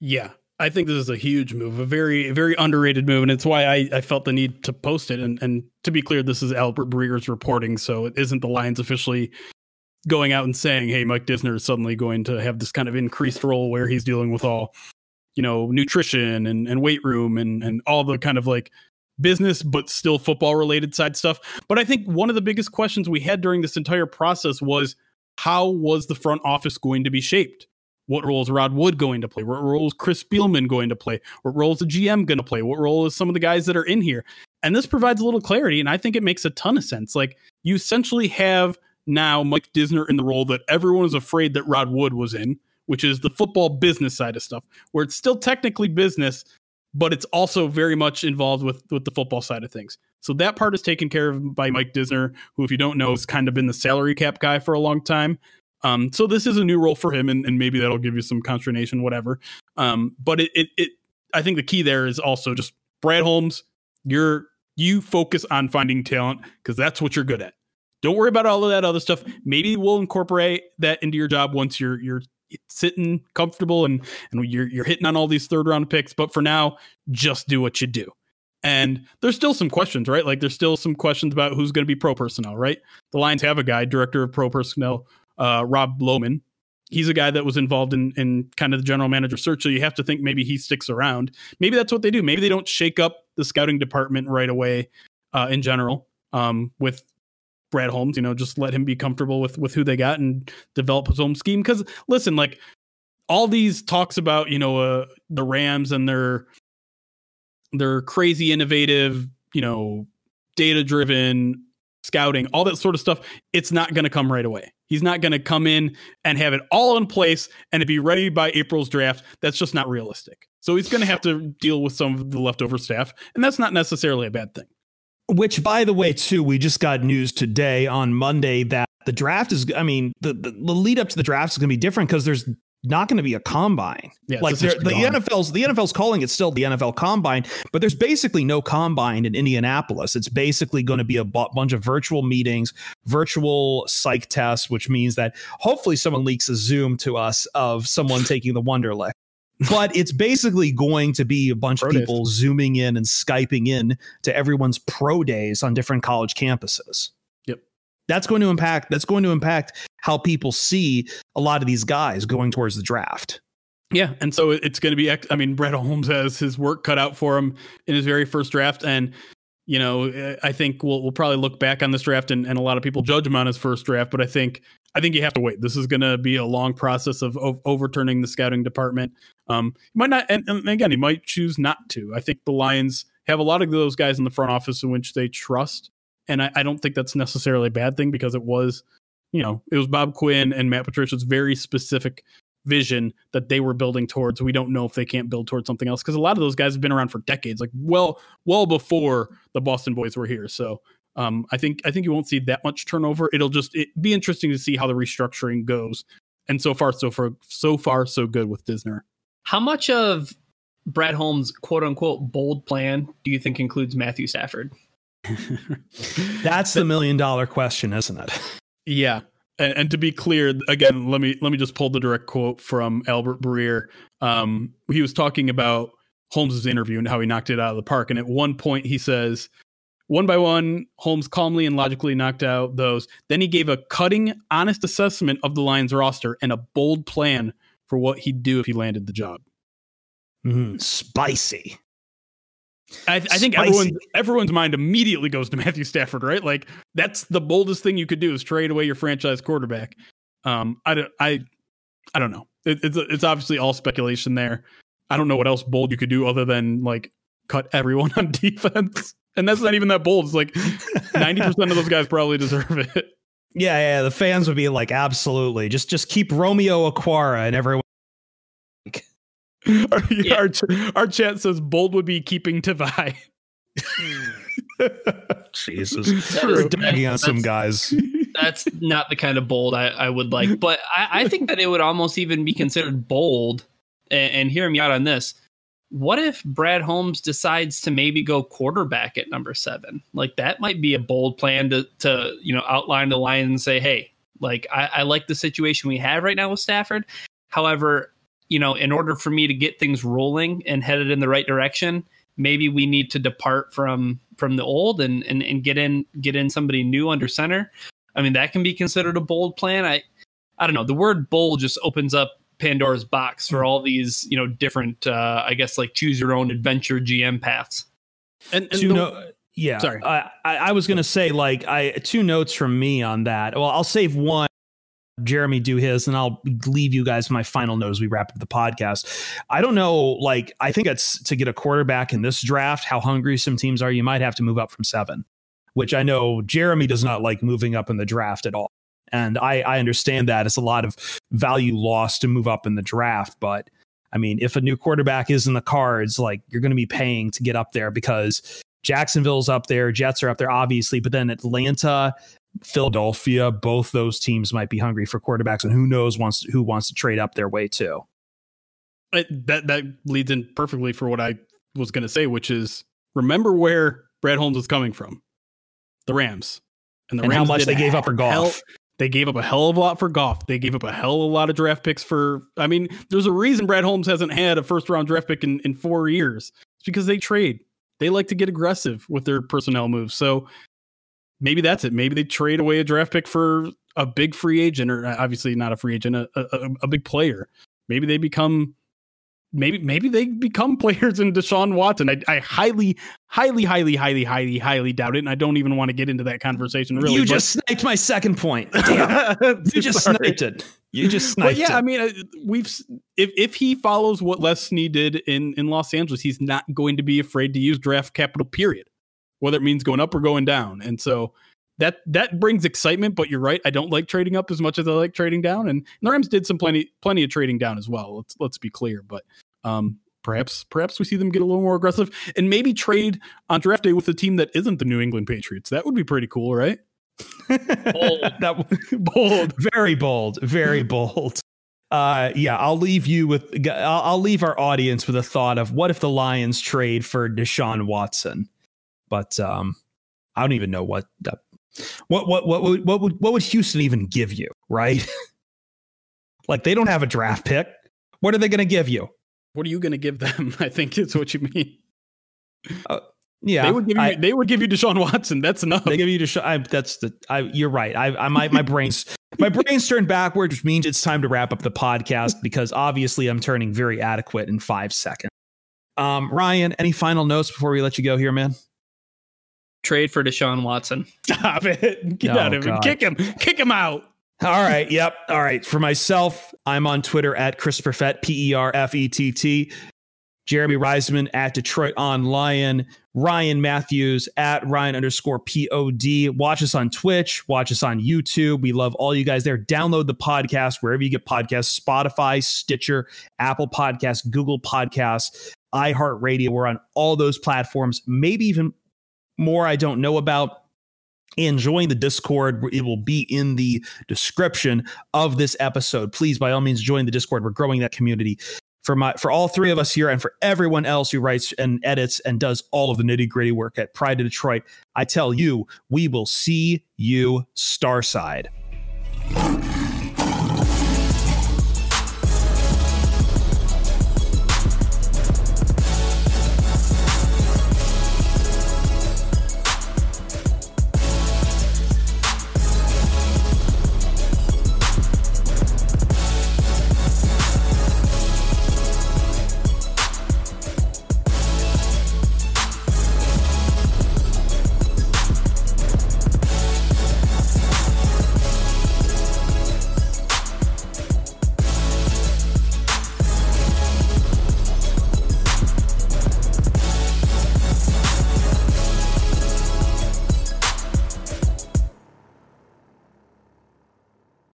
Yeah, I think this is a huge move, a very, very underrated move, and it's why I, I felt the need to post it. And, and to be clear, this is Albert Breer's reporting, so it isn't the Lions officially going out and saying, "Hey, Mike Disner is suddenly going to have this kind of increased role where he's dealing with all, you know, nutrition and, and weight room and and all the kind of like business but still football related side stuff. But I think one of the biggest questions we had during this entire process was how was the front office going to be shaped? What role is Rod Wood going to play? What role is Chris Spielman going to play? What role is the GM going to play? What role is some of the guys that are in here? And this provides a little clarity, and I think it makes a ton of sense. Like you essentially have now Mike Disner in the role that everyone was afraid that Rod Wood was in, which is the football business side of stuff, where it's still technically business, but it's also very much involved with with the football side of things. So that part is taken care of by Mike Disner, who, if you don't know, has kind of been the salary cap guy for a long time. Um, so this is a new role for him, and, and maybe that'll give you some consternation, whatever. Um, but it, it, it, I think the key there is also just Brad Holmes. You're you focus on finding talent because that's what you're good at. Don't worry about all of that other stuff. Maybe we'll incorporate that into your job once you're you're sitting comfortable and and you're you're hitting on all these third round picks. But for now, just do what you do. And there's still some questions, right? Like there's still some questions about who's going to be pro personnel, right? The Lions have a guy, director of pro personnel, uh, Rob Lohman. He's a guy that was involved in in kind of the general manager search. So you have to think maybe he sticks around. Maybe that's what they do. Maybe they don't shake up the scouting department right away uh, in general um, with Brad Holmes, you know, just let him be comfortable with with who they got and develop his own scheme. Because listen, like all these talks about you know uh, the Rams and their their crazy innovative, you know, data driven scouting, all that sort of stuff. It's not going to come right away. He's not going to come in and have it all in place and be ready by April's draft. That's just not realistic. So he's going to have to deal with some of the leftover staff, and that's not necessarily a bad thing. Which, by the way, too, we just got news today on Monday that the draft is, I mean, the, the, the lead up to the draft is going to be different because there's not going to be a combine. Yeah, like the NFL's the NFL's calling it still the NFL combine, but there's basically no combine in Indianapolis. It's basically going to be a b- bunch of virtual meetings, virtual psych tests, which means that hopefully someone leaks a Zoom to us of someone taking the Wonderlic but it's basically going to be a bunch pro of people days. zooming in and skyping in to everyone's pro days on different college campuses. Yep. That's going to impact that's going to impact how people see a lot of these guys going towards the draft. Yeah, and so it's going to be. I mean, Brad Holmes has his work cut out for him in his very first draft, and you know, I think we'll we'll probably look back on this draft, and, and a lot of people judge him on his first draft. But I think I think you have to wait. This is going to be a long process of, of overturning the scouting department. Um, he might not, and, and again, he might choose not to. I think the Lions have a lot of those guys in the front office in which they trust, and I, I don't think that's necessarily a bad thing because it was, you know, it was Bob Quinn and Matt Patricia's very specific vision that they were building towards. We don't know if they can't build towards something else because a lot of those guys have been around for decades, like well, well before the Boston boys were here. So um, I think I think you won't see that much turnover. It'll just it be interesting to see how the restructuring goes. And so far, so far, so far, so good with Disner. How much of Brad Holmes' quote unquote bold plan do you think includes Matthew Stafford? That's the million dollar question, isn't it? Yeah and, and, to be clear, again, let me let me just pull the direct quote from Albert Breer. Um, he was talking about Holmes's interview and how he knocked it out of the park. And at one point, he says, "One by one, Holmes calmly and logically knocked out those. Then he gave a cutting, honest assessment of the Lions roster and a bold plan for what he'd do if he landed the job." Mm, spicy. I, I think everyone's everyone's mind immediately goes to Matthew Stafford, right? Like that's the boldest thing you could do is trade away your franchise quarterback. Um, I don't, I, I don't know. It, it's it's obviously all speculation there. I don't know what else bold you could do other than like cut everyone on defense, and that's not even that bold. It's like ninety percent of those guys probably deserve it. Yeah, yeah. The fans would be like, absolutely, just just keep Romeo Okwara and everyone our, yeah. our, our chat says bold would be keeping Tavai. Jesus, we're dogging on some guys. That's not the kind of bold I, I would like, but I, I, think that it would almost even be considered bold. And, and hear me out on this. What if Brad Holmes decides to maybe go quarterback at number seven? Like that might be a bold plan to to you know outline the line and say, hey, like I, I like the situation we have right now with Stafford. However, you know, in order for me to get things rolling and headed in the right direction, maybe we need to depart from from the old and and, and get in get in somebody new under center. I mean, that can be considered a bold plan. I I don't know. The word bold just opens up Pandora's box for all these, you know, different uh I guess like choose your own adventure GM paths. And, and the, know, yeah, sorry. I, I was gonna say like I two notes from me on that. Well, I'll save one Jeremy do his, and I'll leave you guys my final note as we wrap up the podcast. I don't know, like I think it's to get a quarterback in this draft. How hungry some teams are, you might have to move up from seven, which I know Jeremy does not like moving up in the draft at all, and I I understand that it's a lot of value lost to move up in the draft, but. I mean, if a new quarterback is in the cards, like you're going to be paying to get up there because Jacksonville's up there, Jets are up there, obviously, but then Atlanta Philadelphia, both those teams might be hungry for quarterbacks, and who knows wants who wants to trade up their way too. It, that that leads in perfectly for what I was going to say, which is remember where Brad Holmes was coming from, the Rams, and the and Rams how much they gave up for Goff. They gave up a hell of a lot for Goff. They gave up a hell of a lot of draft picks for. I mean, there's a reason Brad Holmes hasn't had a first round draft pick in in four years. It's because they trade. They like to get aggressive with their personnel moves. So maybe that's it. Maybe they trade away a draft pick for a big free agent, or obviously not a free agent, a, a, a big player. Maybe they become maybe maybe they become players in Deshaun Watson. I, I highly, highly, highly, highly, highly, highly doubt it, and I don't even want to get into that conversation. Really, you just sniped my second point. Damn. you just Sorry. sniped it. You just sniped but yeah, it. I mean, uh, we've if if he follows what Les Snead did in in Los Angeles, he's not going to be afraid to use draft capital. Period whether it means going up or going down. And so that that brings excitement. But you're right, I don't like trading up as much as I like trading down. And, and the Rams did some plenty plenty of trading down as well. Let's let's be clear. But um, perhaps perhaps we see them get a little more aggressive and maybe trade on draft day with a team that isn't the New England Patriots. That would be pretty cool, right? bold. that bold, very bold, very bold. Uh, yeah, I'll leave you with. I'll, I'll leave our audience with a thought of what if the Lions trade for Deshaun Watson. But um, I don't even know what the, what what what what what would what would Houston even give you, right? like they don't have a draft pick. What are they going to give you? What are you going to give them? I think is what you mean. Uh, yeah, they would give you. I, they would give you Deshaun Watson. That's enough. They give you Deshaun. I, that's the. I, you're right. I, I my my brain's My brain's turned backwards, which means it's time to wrap up the podcast because obviously I'm turning very adequate in five seconds. Um, Ryan, any final notes before we let you go here, man? Trade for Deshaun Watson. Stop it. Get Oh, out of him. God. Kick him. Kick him out. All right. Yep. All right. For myself, I'm on Twitter at Chris Perfett, P E R F E T T. Jeremy Reisman at Detroit on Lion. Ryan Matthews at Ryan underscore POD. Watch us on Twitch. Watch us on YouTube. We love all you guys there. Download the podcast wherever you get podcasts Spotify, Stitcher, Apple Podcasts, Google Podcasts, iHeartRadio. We're on all those platforms, maybe even more I don't know about enjoying the discord it will be in the description of this episode. Please by all means join the discord. We're growing that community. For my for all three of us here and for everyone else who writes and edits and does all of the nitty gritty work at pride of detroit i tell you we will see you starside